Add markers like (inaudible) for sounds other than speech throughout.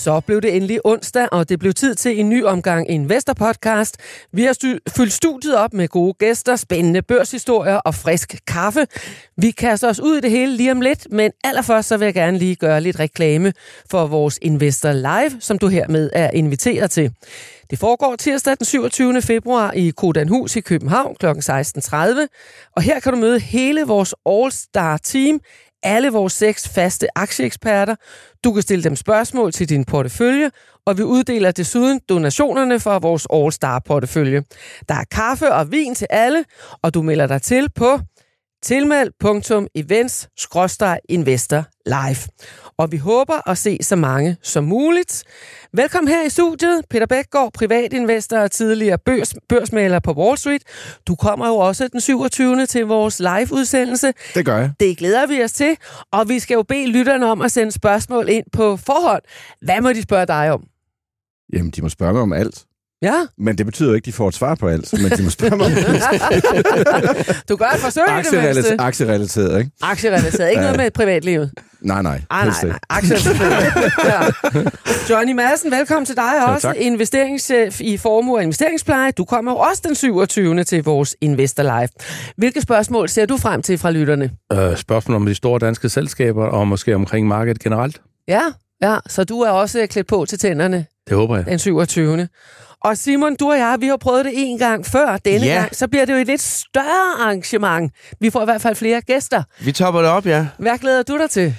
Så blev det endelig onsdag, og det blev tid til en ny omgang Investor Podcast. Vi har stu- fyldt studiet op med gode gæster, spændende børshistorier og frisk kaffe. Vi kaster os ud i det hele lige om lidt, men allerførst så vil jeg gerne lige gøre lidt reklame for vores Investor Live, som du hermed er inviteret til. Det foregår tirsdag den 27. februar i Kodanhus i København kl. 16.30, og her kan du møde hele vores All-Star Team, alle vores seks faste aktieeksperter. Du kan stille dem spørgsmål til din portefølje, og vi uddeler desuden donationerne for vores All-Star-portefølje. Der er kaffe og vin til alle, og du melder dig til på tilmeld.events-investor live. Og vi håber at se så mange som muligt. Velkommen her i studiet, Peter Bækgaard, privatinvestor og tidligere børs, børsmaler på Wall Street. Du kommer jo også den 27. til vores live-udsendelse. Det gør jeg. Det glæder vi os til, og vi skal jo bede lytterne om at sende spørgsmål ind på forhånd. Hvad må de spørge dig om? Jamen, de må spørge mig om alt. Ja, Men det betyder jo ikke, at de får et svar på alt. Men de må spørge mig (laughs) du gør et forsøg i det Aktierelateret, mindste. aktierelateret, ikke? Aktierelateret, ikke noget med privatlivet. Nej, nej. Ah, nej, nej. ikke. Aktier selvfølgelig. (laughs) ja. Johnny Madsen, velkommen til dig også. tak. Investeringschef i Formue og Investeringspleje. Du kommer jo også den 27. til vores Investor Live. Hvilke spørgsmål ser du frem til fra lytterne? øh, spørgsmål om de store danske selskaber, og måske omkring markedet generelt. Ja, ja, så du er også klædt på til tænderne Det håber jeg. den 27. Og Simon, du og jeg, vi har prøvet det en gang før. Denne Ja. gang, så bliver det jo et lidt større arrangement. Vi får i hvert fald flere gæster. Vi topper det op, ja. Hvad glæder du dig til?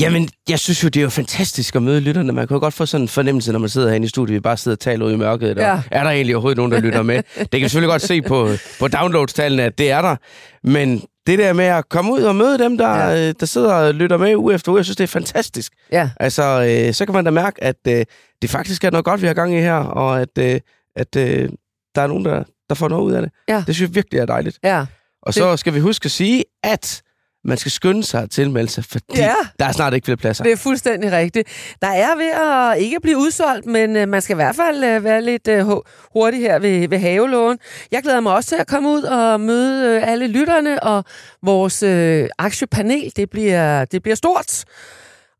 Jamen, jeg synes jo, det er jo fantastisk at møde lytterne. Man kan jo godt få sådan en fornemmelse, når man sidder herinde i studiet, vi bare sidder og taler ud i mørket. Der. Ja. Er der egentlig overhovedet nogen, der lytter med? (laughs) Det kan vi selvfølgelig godt se på, på downloadstallene, at det er der. Men det der med at komme ud og møde dem, der, Ja. ja. der sidder og lytter med uge efter uge, jeg synes, det er fantastisk. Ja, Altså, øh, så kan man da mærke, at øh, det faktisk er noget godt, vi har gang i her, og at, øh, at øh, der er nogen, der, der får noget ud af det. Ja. Det synes jeg virkelig er dejligt. ja. Og så skal vi huske at sige, at man skal skynde sig at tilmelde sig, fordi Ja. der er snart ikke flere pladser. Det er fuldstændig rigtigt. Der er ved at ikke blive udsolgt, men øh, man skal i hvert fald øh, være lidt øh, hu- hurtig her ved, ved havelån. Jeg glæder mig også til at komme ud og møde øh, alle lytterne, og vores øh, aktiepanel, det bliver, det bliver stort.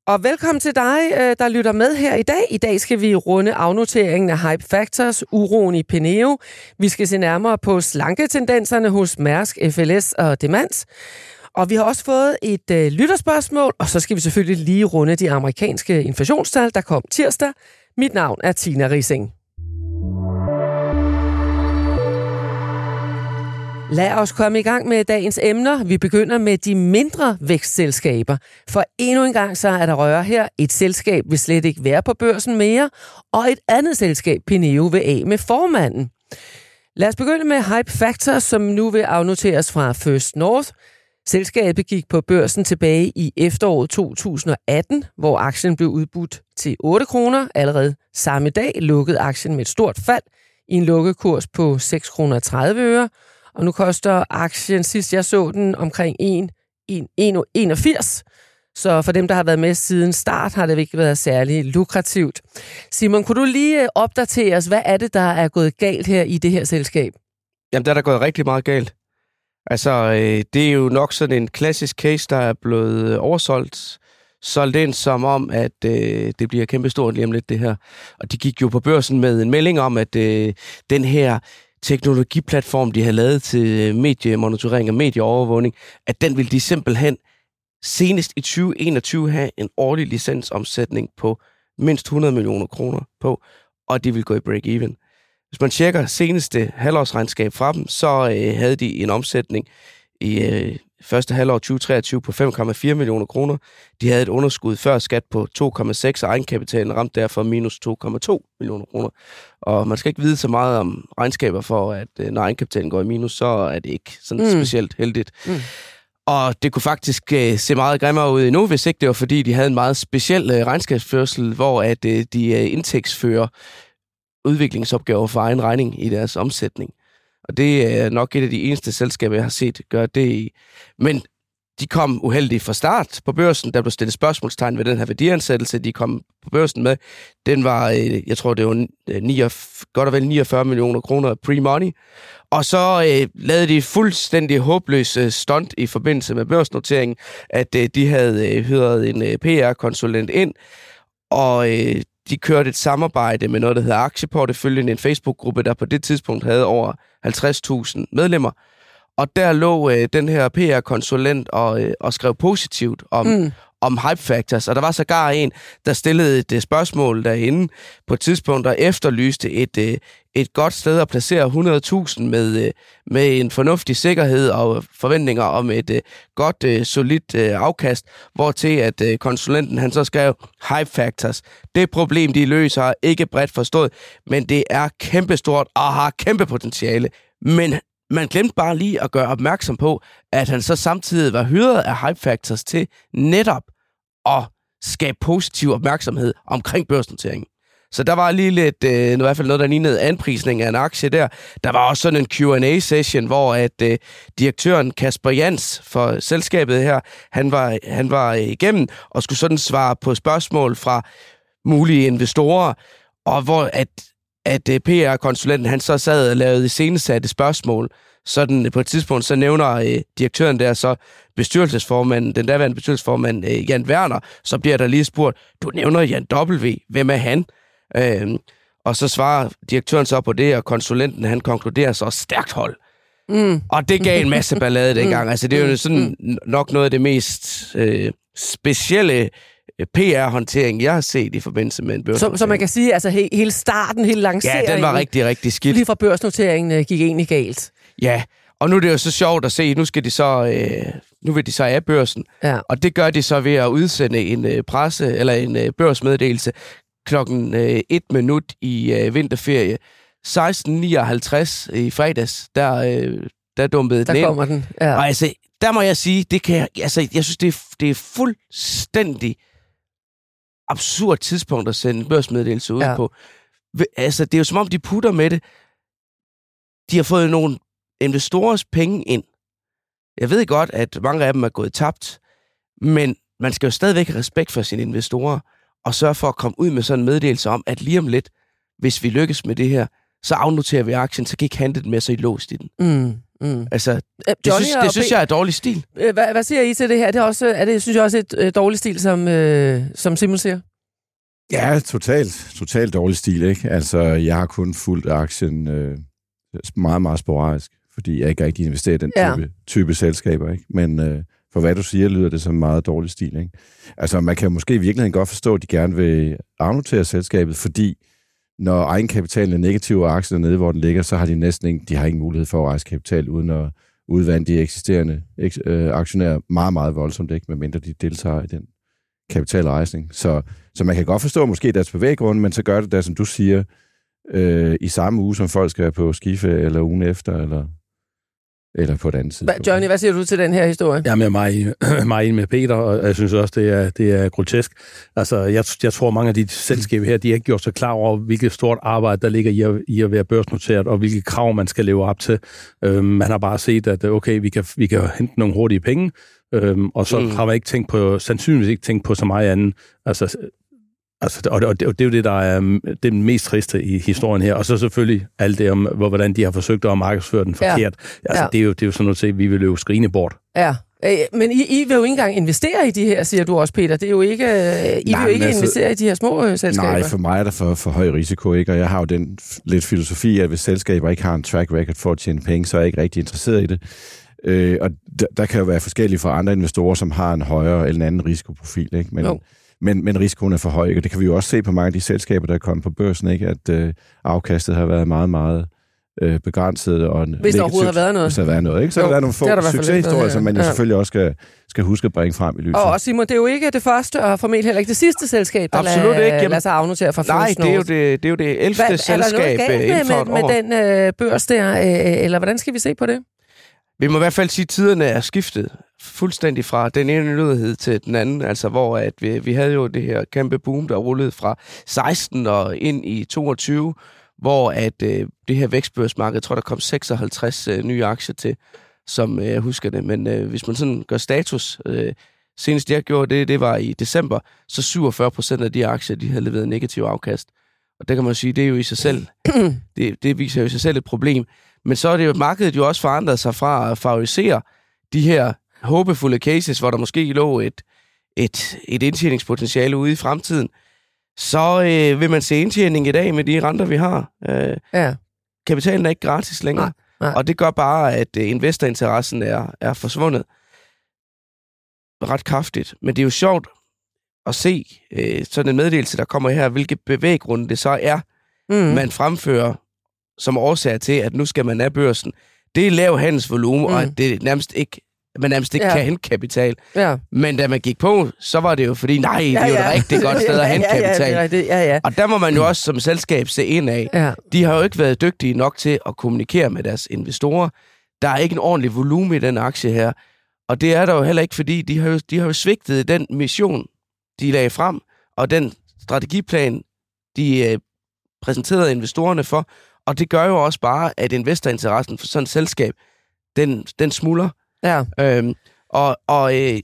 Og velkommen til dig, der lytter med her i dag. I dag skal vi runde afnoteringen af Hype Factors, uroen i Peneo. Vi skal se nærmere på slanketendenserne hos Mærsk, FLS og Demans. Og vi har også fået et øh, lytterspørgsmål, og så skal vi selvfølgelig lige runde de amerikanske inflationstal, der kom tirsdag. Mit navn er Tina Rising. Lad os komme i gang med dagens emner. Vi begynder med de mindre vækstselskaber. For endnu en gang så er der røre her. Et selskab vil slet ikke være på børsen mere, og et andet selskab, Pineo, vil af med formanden. Lad os begynde med Hype Factor, som nu vil afnoteres fra First North. Selskabet gik på børsen tilbage i efteråret 2018, hvor aktien blev udbudt til 8 kroner. Allerede samme dag lukkede aktien med et stort fald i en lukkekurs på 6 kroner 30 øre. Og nu koster aktien, sidst jeg så den, omkring 1, 1, 1, 81. Så for dem, der har været med siden start, har det ikke været særlig lukrativt. Simon, kunne du lige øh, opdatere os, hvad er det, der er gået galt her i det her selskab? Jamen, der er der gået rigtig meget galt. Altså, øh, det er jo nok sådan en klassisk case, der er blevet øh, oversolgt. Solgt ind som om, at øh, det bliver kæmpestort lige om lidt, det her. Og de gik jo på børsen med en melding om, at øh, den her teknologiplatform, de har lavet til øh, mediemonitorering og medieovervågning, at den vil de simpelthen senest i 2021 have en årlig licensomsætning på mindst 100 millioner kroner på, og de vil gå i break-even. Hvis man tjekker seneste halvårsregnskab fra dem, så øh, havde de en omsætning i øh, første halvår 2023 på 5,4 millioner kroner. De havde et underskud før skat på 2,6, og egenkapitalen ramte derfor minus 2,2 millioner kroner. Og man skal ikke vide så meget om regnskaber for, at øh, når egenkapitalen går i minus, så er det ikke sådan Mm. specielt heldigt. Mm. Og det kunne faktisk øh, se meget grimmere ud endnu, hvis ikke det var, fordi de havde en meget speciel øh, regnskabsførsel, hvor at øh, de øh, indtægtsfører udviklingsopgaver for egen regning i deres omsætning. Og det er nok et af de eneste selskaber, jeg har set gøre det i. Men de kom uheldigt fra start på børsen. Der blev stillet spørgsmålstegn ved den her værdiansættelse, de kom på børsen med. Den var, øh, jeg tror, det var øh, 9, godt og vel 49 millioner kroner pre-money. Og så øh, lavede de fuldstændig håbløs øh, stunt i forbindelse med børsnoteringen, at øh, de havde øh, hyret en øh, PR-konsulent ind, og øh, de kørte et samarbejde med noget, der hedder Aktieporteføljen, en Facebook-gruppe, der på det tidspunkt havde over 50.000 medlemmer. Og der lå øh, den her PR-konsulent og, øh, og skrev positivt om, mm om hype factors. Og der var sågar en, der stillede et øh, spørgsmål derinde på et tidspunkt, der efterlyste et, øh, et godt sted at placere 100.000 med, øh, med en fornuftig sikkerhed og forventninger om et godt, solidt afkast, hvor til at konsulenten han så skrev hype factors. Det problem, de løser, er ikke bredt forstået, men det er kæmpestort og har kæmpe potentiale. Men man glemte bare lige at gøre opmærksom på, at han så samtidig var hyret af Hype Factors til netop at skabe positiv opmærksomhed omkring børsnoteringen. Så der var lige lidt, øh, i hvert fald noget, der lignede anprisning af en aktie der. Der var også sådan en Q&A-session, hvor at øh, direktøren Kasper Jans for selskabet her, han var, han var igennem og skulle sådan svare på spørgsmål fra mulige investorer, og hvor at at øh, PR-konsulenten han så sad og lavede iscenesatte spørgsmål. Sådan på et tidspunkt, så nævner øh, direktøren der så bestyrelsesformanden, den daværende bestyrelsesformand øh, Jan Werner, så bliver der lige spurgt, du nævner Jan W., hvem er han? Øh, og så svarer direktøren så på det, og konsulenten han konkluderer så stærkt hold. Mm. Og det gav en masse ballade (laughs) dengang. Mm. Altså, det er jo sådan nok noget af det mest øh, specielle PR-håndtering, jeg har set i forbindelse med en børsnotering. Så, så man kan sige, altså he, hele starten, hele lanceringen... Ja, den var rigtig, rigtig skidt. Lige fra børsnoteringen øh, gik egentlig galt. Ja, og nu er det jo så sjovt at se, nu skal de så, øh, nu vil de så af børsen, ja. og det gør de så ved at udsende en øh, presse eller en øh, børsmeddelelse klokken øh, et minut i øh, vinterferie. 16.59 i fredags, der, øh, der dumpede der den kommer den, ja. Og altså, der må jeg sige, det kan jeg, altså, jeg synes, det er, det er fuldstændig absurd tidspunkt at sende en børsmeddelelse ud ja. på. Altså, det er jo som om, de putter med det. De har fået nogle investorers penge ind. Jeg ved godt, at mange af dem er gået tabt, men man skal jo stadigvæk have respekt for sine investorer og sørge for at komme ud med sådan en meddelelse om, at lige om lidt, hvis vi lykkes med det her, så afnoterer vi aktien, så kan I ikke handle den med, så I låst i den. Mm. Mm. Altså, det, Johnny synes, det synes jeg er dårlig stil. Hvad, hvad siger I til det her? Det er, også, er det, synes jeg også et øh, dårlig stil, som, øh, som Simon siger? Ja, totalt, totalt dårlig stil, ikke? Altså, jeg har kun fulgt aktien øh, meget, meget sporadisk, fordi jeg ikke rigtig investerer i den type, ja. type selskaber, ikke? Men øh, for hvad du siger, lyder det som meget dårlig stil, ikke? Altså, man kan måske i virkeligheden godt forstå, at de gerne vil afnotere selskabet, fordi når egenkapitalen er negativ, og aktien er nede, hvor den ligger, så har de næsten ingen, de har ingen mulighed for at rejse kapital, uden at udvande de eksisterende øh, aktionærer meget, meget voldsomt, ikke? medmindre de deltager i den kapitalrejsning. Så, så man kan godt forstå måske deres bevæggrunde, men så gør det da, som du siger, øh, i samme uge, som folk skal på skife, eller ugen efter, eller eller på et andet side. Johnny, hvad siger du til den her historie? Jamen, jeg er meget, (clears throat) meget enig med Peter, og jeg synes også, det er, det er grotesk. Altså, jeg, jeg tror, mange af de selskaber her, de har ikke gjort sig klar over, hvilket stort arbejde, der ligger i at, i at være børsnoteret, og hvilke krav, man skal leve op til. Øhm, man har bare set, at okay, vi kan, vi kan hente nogle hurtige penge, øhm, og så mm. har man ikke tænkt på, sandsynligvis ikke tænkt på så meget andet. Altså, Altså, og, det, og det er jo det, der er mm, det mest triste i historien her. Og så selvfølgelig alt det om, hvordan de har forsøgt at markedsføre den forkert. Ja. Altså, ja. det, er jo, det er jo sådan noget, at vi vil løbe skrine bort. Ja, men I, I vil jo ikke engang investere i de her, siger du også, Peter. Det er jo ikke, øh, I Nej, vil jo ikke altså, investere i de her små øh, selskaber. Nej, for mig er der for, for høj risiko, ikke? og jeg har jo den lidt filosofi, at hvis selskaber ikke har en track record for at tjene penge, så er jeg ikke rigtig interesseret i det. Øh, og der, der kan jo være forskellige fra andre investorer, som har en højere eller en anden risikoprofil. Ikke? Men, jo men, men risikoen er for høj, og det kan vi jo også se på mange af de selskaber, der er kommet på børsen, ikke? at øh, afkastet har været meget, meget øh, begrænset. Og hvis der overhovedet har været noget. Hvis der har været noget. Ikke? Så jo, har der været nogle få succeshistorier, som man jo ja. selvfølgelig også skal, skal huske at bringe frem i lyset. Og Simon, det er jo ikke det første, og formentlig heller ikke det sidste selskab, der Absolut lader, ikke. Jamen, lader sig afnotere fra Nej, det er, jo det, det er jo det 11. Hva, selskab er der noget galt med, med, med den øh, børs der, øh, eller hvordan skal vi se på det? Vi må i hvert fald sige, at tiderne er skiftet fuldstændig fra den ene nyhed til den anden, altså hvor at vi, vi havde jo det her kæmpe boom, der rullede fra 16 og ind i 22, hvor at øh, det her vækstbørsmarked, jeg tror, der kom 56 øh, nye aktier til, som øh, jeg husker det. Men øh, hvis man sådan gør status, øh, senest jeg gjorde det, det var i december, så 47 procent af de aktier, de havde leveret negativ afkast. Og det kan man sige, det er jo i sig selv, (clears throat) det, det viser jo i sig selv et problem. Men så er det jo, markedet jo også forandret sig fra at favorisere de her håbefulde cases, hvor der måske lå et, et, et indtjeningspotentiale ude i fremtiden, så øh, vil man se indtjening i dag med de renter, vi har. Øh, Ja. kapitalen er ikke gratis længere. Nej, nej. Og det gør bare, at øh, investorinteressen er, er forsvundet ret kraftigt. Men det er jo sjovt at se øh, sådan en meddelelse, der kommer her, hvilke bevæggrunde det så er, Mm. man fremfører som årsag til, at nu skal man af børsen. Det er lav handelsvolumen, mm. og at det nærmest ikke, man nærmest ikke Ja. ja. kan hente kapital. Ja. Men da man gik på, så var det jo fordi, nej, det er jo et rigtig godt (laughs) sted at hente ja, ja, kapital. Ja, ja, det, ja, ja. Og der må man jo også som selskab se ind af. ja. De har jo ikke været dygtige nok til at kommunikere med deres investorer. Der er ikke en ordentlig volumen i den aktie her. Og det er der jo heller ikke, fordi de har jo, de har jo svigtet den mission, de lagde frem, og den strategiplan, de øh, præsenterede investorerne for. Og det gør jo også bare, at investorinteressen for sådan et selskab, den, den smuldrer. ja. Øhm, og og øh,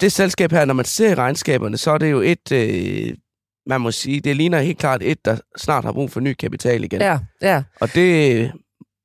det selskab her, når man ser regnskaberne, så er det jo et, øh, man må sige, det ligner helt klart et, der snart har brug for ny kapital igen. ja, ja. Og det øh,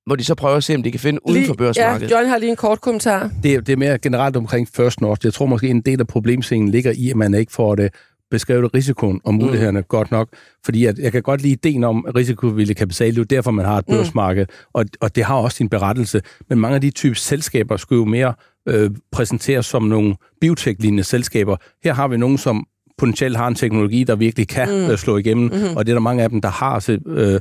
må de så prøve at se, om de kan finde uden for børsmarkedet. Ja, John har lige en kort kommentar. Det, er- det er mere generelt omkring First North. Jeg tror måske, en del af problemstillingen ligger i, at man ikke får det beskrevet risikoen og mulighederne mm. godt nok. Fordi at jeg kan godt lide ideen om risikovillig kapital. Det er jo derfor, man har et Mm. børsmarked, og, og det har også sin berettelse. Men mange af de typer selskaber skulle jo mere øh, præsenteres som nogle biotech-lignende selskaber. Her har vi nogen, som potentielt har en teknologi, der virkelig kan Mm. mm. øh, slå igennem, Mhm. mm-hmm. og det er der mange af dem, der har. Så, øh,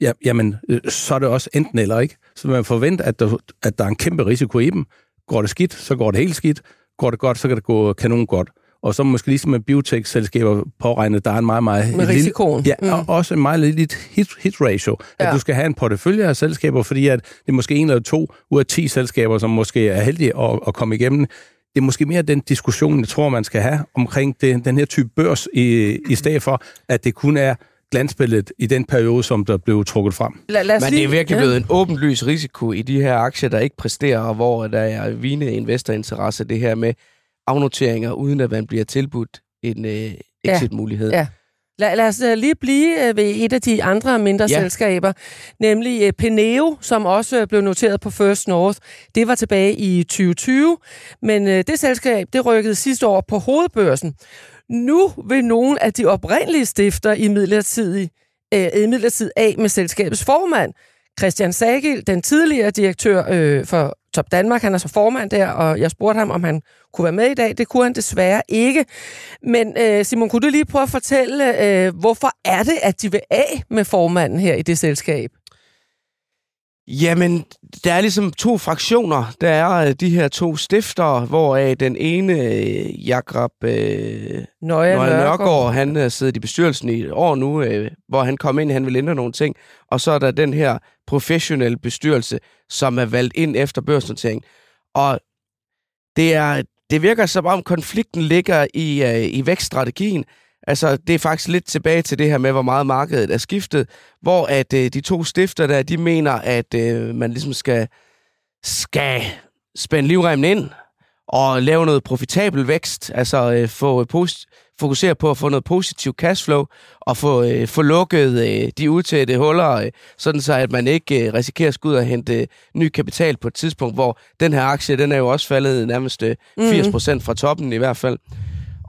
ja, jamen, øh, så er det også enten eller ikke. Så man forventer, at der, at der er en kæmpe risiko i dem. Går det skidt, så går det helt skidt. Går det godt, så kan det gå kanon godt. Og så måske ligesom med biotech-selskaber påregnet, der er en meget, meget... Med lille- risikoen. Ja, Mm. og også en meget lille hit, hit ratio. At Ja. du skal have en portefølje af selskaber, fordi at det er måske en eller to ud af 10 selskaber, som måske er heldige at, at komme igennem. Det er måske mere den diskussion, jeg tror, man skal have omkring det, den her type børs, i, i stedet for, at det kun er glansbilledet i den periode, som der blev trukket frem. La, lad os Men det er virkelig blevet en åbenlys risiko i de her aktier, der ikke præsterer, og hvor der er vigende investorinteresse, det her med afnoteringer, uden at man bliver tilbudt en øh, exit-mulighed. Ja. Lad, lad os øh, lige blive øh, ved et af de andre mindre ja. Ja. selskaber, nemlig øh, Peneo, som også blev noteret på First North. Det var tilbage i 2020, men det selskab det rykkede sidste år på hovedbørsen. Nu vil nogle af de oprindelige stifter i midlertid, øh, i midlertid af med selskabets formand, Christian Sagil, den tidligere direktør øh, for Top Danmark. Han er så formand der, og jeg spurgte ham, om han kunne være med i dag. Det kunne han desværre ikke. Men øh, Simon, kunne du lige prøve at fortælle, øh, hvorfor er det, at de vil af med formanden her i det selskab? Jamen, der er ligesom to fraktioner. Der er øh, de her to stifter, hvor den ene, øh, Jakob øh, Nøje Nøje Nørgaard. Nørgaard, han har siddet i bestyrelsen i et år nu, øh, hvor han kom ind, han vil ændre nogle ting. Og så er der den her professionelle bestyrelse, som er valgt ind efter børsnotering. Og det, er, det virker som om konflikten ligger i, øh, i vækststrategien. Altså, det er faktisk lidt tilbage til det her med, hvor meget markedet er skiftet, hvor at øh, de to stifter der, de mener, at øh, man ligesom skal, skal spænde livremmen ind og lave noget profitabel vækst, altså øh, få post, fokusere på at få noget positiv cashflow og få, øh, få lukket øh, de udtætte huller, øh, sådan så at man ikke øh, risikerer at skulle ud og hente øh, ny kapital på et tidspunkt, hvor den her aktie, den er jo også faldet nærmest øh, 80% fra toppen i hvert fald.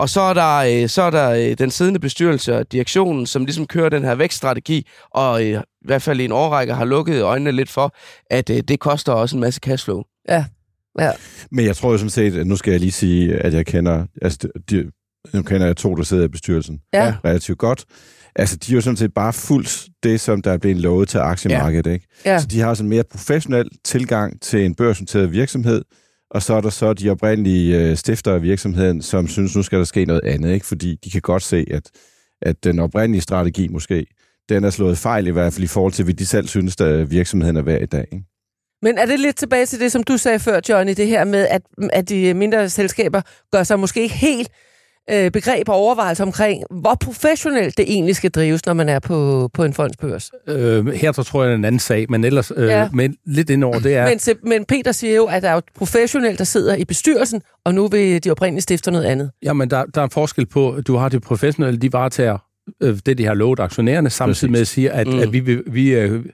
Og så er der, øh, så er der øh, den siddende bestyrelse og direktionen, som ligesom kører den her vækststrategi, og øh, i hvert fald i en årrække har lukket øjnene lidt for, at øh, det koster også en masse cashflow. Ja. ja. Men jeg tror jo sådan set, at nu skal jeg lige sige, at jeg kender, altså, nu kender jeg to, der sidder i bestyrelsen Ja. relativt godt. Altså, de har jo sådan set bare fuldt det, som der er blevet lovet til aktiemarkedet, ja. ikke? Ja. Så de har sådan en mere professionel tilgang til en børsnoteret virksomhed, og så er der så de oprindelige øh, stifter af virksomheden, som synes, nu skal der ske noget andet, ikke? Fordi de kan godt se, at, at den oprindelige strategi måske, den er slået fejl i hvert fald i forhold til, hvad de selv synes, at virksomheden er værd i dag, ikke? Men er det lidt tilbage til det, som du sagde før, Johnny, det her med, at, at de mindre selskaber gør sig måske ikke helt øh, begreb og overvejelse omkring, hvor professionelt det egentlig skal drives, når man er på, på en fondsbørs. Øh, her så tror jeg, det er en anden sag, men ellers øh, Ja. men lidt indover, det er... Men, se- men Peter siger jo, at der er jo professionelt, der sidder i bestyrelsen, og nu vil de oprindelige stifter noget andet. Jamen, der, der er en forskel på, at du har de professionelle, de varetager øh, det, de har lovet aktionærerne, samtidig Præcis. med at sige, at, mm. at vi, vi, vi, øh,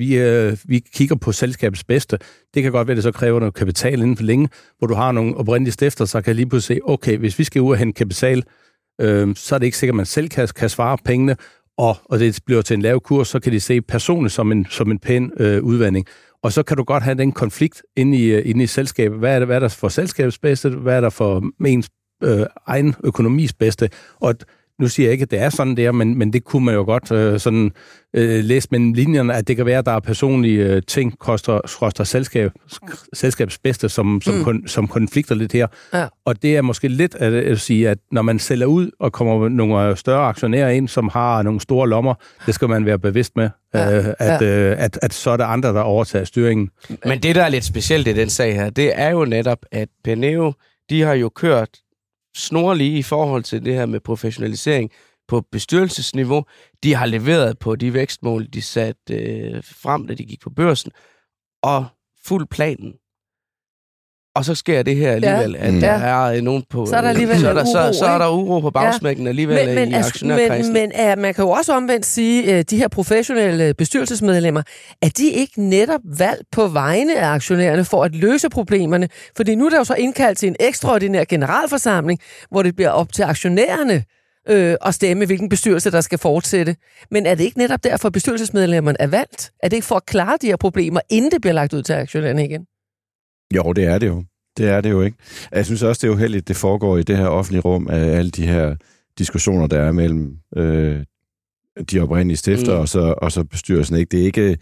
vi, øh, vi kigger på selskabets bedste. Det kan godt være, at det så kræver noget kapital inden for længe, hvor du har nogle oprindelige stifter, så kan lige pludselig se, okay, hvis vi skal ud og hente kapital øh, så er det ikke sikkert, at man selv kan, kan svare pengene, og, og det bliver til en lav kurs, så kan de se personligt som en, som en pæn øh, udvandring. Og så kan du godt have den konflikt inde i, øh, inde i selskabet. Hvad er, det, hvad er der for selskabets bedste? Hvad er der for ens øh, egen økonomis bedste? Og nu siger jeg ikke, at det er sådan der, men, men det kunne man jo godt øh, sådan øh, læse mellem linjerne, at det kan være, at der er personlige øh, ting, koster, koster selskab, selskabs bedste, som, som, mm. kon, som konflikter lidt her. Ja. Og det er måske lidt at, at sige, at når man sælger ud og kommer nogle større aktionærer ind, som har nogle store lommer, det skal man være bevidst med, ja. øh, at, ja. øh, at, at så er der andre, der overtager styringen. Men det, der er lidt specielt i den sag her, det er jo netop, at Peneo, de har jo kørt snorlige i forhold til det her med professionalisering på bestyrelsesniveau. De har leveret på de vækstmål, de satte øh, frem, da de gik på børsen, og fuld planen. Og så sker det her alligevel, ja. at mm. der er nogen på... Så er der alligevel så er der, uro, så, så er der uro på bagsmækken ja. alligevel men, men, i aktionærkredsen. Men, men man kan jo også omvendt sige, at uh, de her professionelle bestyrelsesmedlemmer, er de ikke netop valgt på vegne af aktionærerne for at løse problemerne? Fordi nu er der jo så indkaldt til en ekstraordinær generalforsamling, hvor det bliver op til aktionærerne øh, at stemme, hvilken bestyrelse, der skal fortsætte. Men er det ikke netop derfor, bestyrelsesmedlemmerne er valgt? Er det ikke for at klare de her problemer, inden det bliver lagt ud til aktionærerne igen? Jo, det er det jo. Det er det jo ikke. Jeg synes også, det er uheldigt, det foregår i det her offentlige rum, af alle de her diskussioner, der er mellem øh, de oprindelige stifter mm. og, så, og så bestyrelsen. Ikke? Det, er ikke,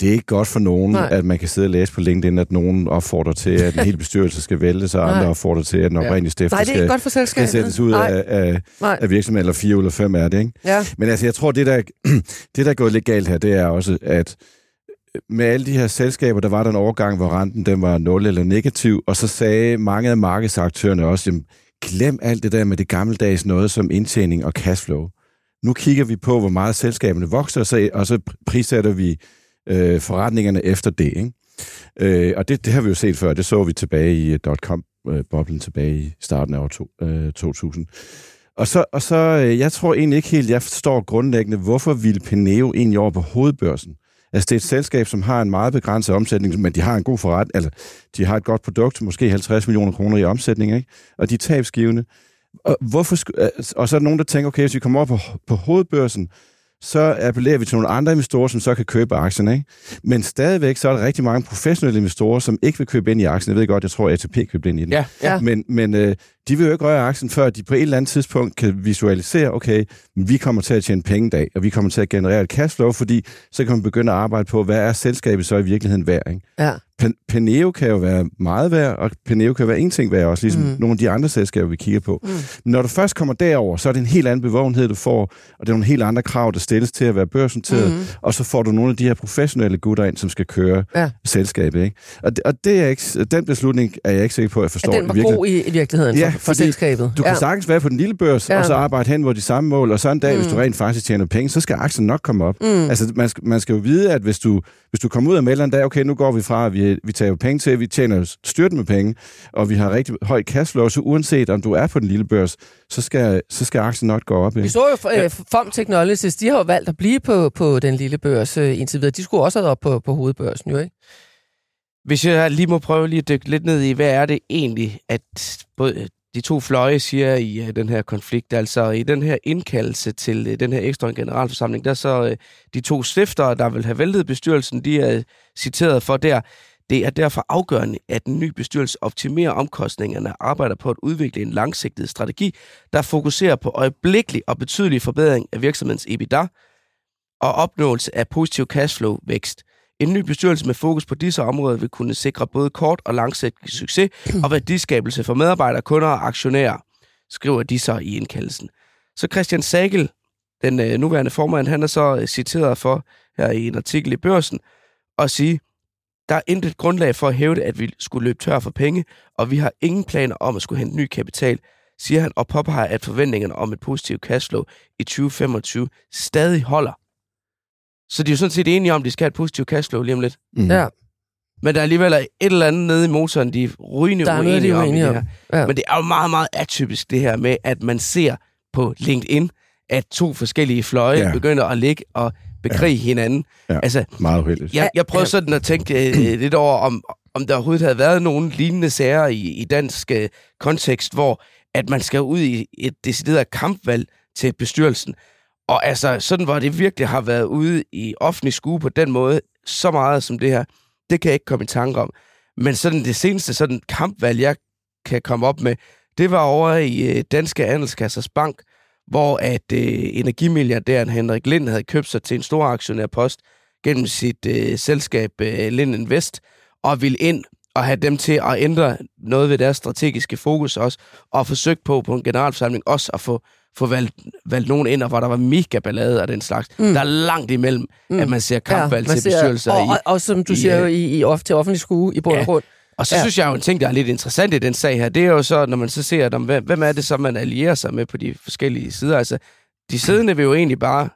det er ikke godt for nogen, Nej. at man kan sidde og læse på LinkedIn, at nogen opfordrer til, at en hel (laughs) bestyrelse skal væltes, og andre opfordrer til, at den oprindelige stifter Nej, det er skal, godt for skal sættes ud af, af, af virksomheden, eller fire eller fem er det. Ikke? Ja. Men altså, jeg tror, det der, (clears throat) det, der er gået lidt galt her, det er også, at med alle de her selskaber, der var der en overgang, hvor renten den var 0 eller negativ, og så sagde mange af markedsaktørerne også, jamen, glem alt det der med det gammeldags noget som indtjening og cashflow. Nu kigger vi på, hvor meget selskaberne vokser, og så, og så prissætter vi øh, forretningerne efter det. Ikke? Øh, og det, det har vi jo set før. Det så vi tilbage i øh, uh, dot-com-boblen øh, tilbage i starten af år to, øh, 2000. Og så, og så øh, jeg tror egentlig ikke helt, jeg forstår grundlæggende, hvorfor ville Peneo egentlig over på hovedbørsen? Altså, det er et selskab, som har en meget begrænset omsætning, men de har en god forret, altså, de har et godt produkt, måske 50 millioner kroner i omsætning, ikke? Og de er tabsgivende. Og, hvorfor, og så er der nogen, der tænker, okay, hvis vi kommer op på, på hovedbørsen, så appellerer vi til nogle andre investorer, som så kan købe aktierne. Ikke? Men stadigvæk så er der rigtig mange professionelle investorer, som ikke vil købe ind i aktien. Jeg ved godt, jeg tror, at ATP købte ind i den. Ja, ja. Men, men øh, de vil jo ikke røre aktien, før de på et eller andet tidspunkt kan visualisere, okay, vi kommer til at tjene penge dag, og vi kommer til at generere et cashflow, fordi så kan man begynde at arbejde på, hvad er selskabet så i virkeligheden værd. Ikke? Ja. Peneo kan jo være meget værd, og Peneo kan være en ting værd også, ligesom mm. nogle af de andre selskaber, vi kigger på. Mm. Men når du først kommer derover, så er det en helt anden bevågenhed, du får, og det er nogle helt andre krav, der stilles til at være børsnoteret, mm. og så får du nogle af de her professionelle gutter ind, som skal køre ja. selskabet. Ikke? Og, det, og det er ikke, den beslutning er jeg ikke sikker på, at jeg forstår. At den var god i, i virkeligheden ja, for, selskabet. Du kan ja. sagtens være på den lille børs, ja. og så arbejde hen mod de samme mål, og så en dag, mm. hvis du rent faktisk tjener penge, så skal aktien nok komme op. Mm. Altså, man skal, man skal jo vide, at hvis du, hvis du kommer ud og melder en dag, okay, nu går vi fra, at vi, vi tager penge til, vi tjener styrt med penge, og vi har rigtig høj cashflow, så uanset om du er på den lille børs, så skal, så skal aktien nok gå op. Ikke? Vi så jo ja. Øh, FOM Technologies, de har jo valgt at blive på, på den lille børs øh, indtil videre. De skulle også have op på, på hovedbørsen, jo ikke? Hvis jeg lige må prøve lige at dykke lidt ned i, hvad er det egentlig, at både de to fløje siger i øh, den her konflikt, altså i den her indkaldelse til øh, den her ekstra generalforsamling, der så øh, de to stiftere, der vil have væltet bestyrelsen, de er citeret for der, det er derfor afgørende, at en ny bestyrelse optimerer omkostningerne og arbejder på at udvikle en langsigtet strategi, der fokuserer på øjeblikkelig og betydelig forbedring af virksomhedens EBITDA og opnåelse af positiv cashflow-vækst. En ny bestyrelse med fokus på disse områder vil kunne sikre både kort- og langsigtet succes (clears throat) og værdiskabelse for medarbejdere, kunder og aktionærer, skriver de så i indkaldelsen. Så Christian Sagel, den øh, nuværende formand, han er så øh, citeret for her i en artikel i børsen, og sige, der er intet grundlag for at hævde, at vi skulle løbe tør for penge, og vi har ingen planer om at skulle hente ny kapital, siger han og påpeger, at forventningerne om et positivt cashflow i 2025 stadig holder. Så de er jo sådan set enige om, at de skal have et positivt cashflow lige om lidt. Mm. Ja. Men der er alligevel et eller andet nede i motoren, de er rygende der er uenige, de om, i det her. Ja. Men det er jo meget, meget atypisk det her med, at man ser på LinkedIn, at to forskellige fløje ja. begynder at ligge og bekrige ja. hinanden. Ja. Altså, meget uheldigt. Jeg, jeg prøver sådan at tænke uh, lidt over, om, om der overhovedet havde været nogen lignende sager i, i dansk uh, kontekst, hvor at man skal ud i et decideret kampvalg til bestyrelsen. Og altså, sådan hvor det virkelig har været ude i offentlig skue på den måde, så meget som det her, det kan jeg ikke komme i tanke om. Men sådan det seneste sådan kampvalg, jeg kan komme op med, det var over i øh, Danske Andelskassers Bank, hvor at øh, energimilliardæren Henrik Lind havde købt sig til en stor aktionærpost gennem sit øh, selskab øh, Lind Invest, og ville ind og have dem til at ændre noget ved deres strategiske fokus også, og forsøgt på på en generalforsamling også at få, få valgt, valgt nogen ind, og hvor der var mega ballade af den slags. Mm. Der er langt imellem, mm. at man ser kampvalg ja, til bestyrelser og, i. Og, og som du i, siger jo, i, i, i til offentlig skue i bund ja. og grund. Og så ja. synes jeg jo, en ting, der er lidt interessant i den sag her, det er jo så, når man så ser, om, hvem, hvem er det så, man allierer sig med på de forskellige sider. Altså, de siddende vil jo egentlig bare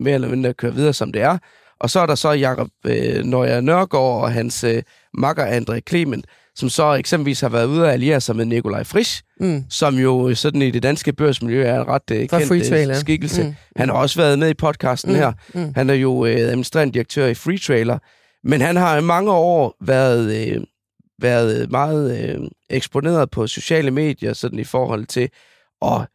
mere eller mindre køre videre, som det er. Og så er der så Jakob øh, Nøjer Nørgaard og hans øh, makker André Clement, som så eksempelvis har været ude og alliere sig med Nikolaj Frisch, mm. som jo sådan i det danske børsmiljø er en ret øh, kendt øh, skikkelse. Mm. Han har også været med i podcasten mm. her. Mm. Han er jo øh, administrerende direktør i Free Trailer, men han har i mange år været, øh, været meget øh, eksponeret på sociale medier sådan i forhold til at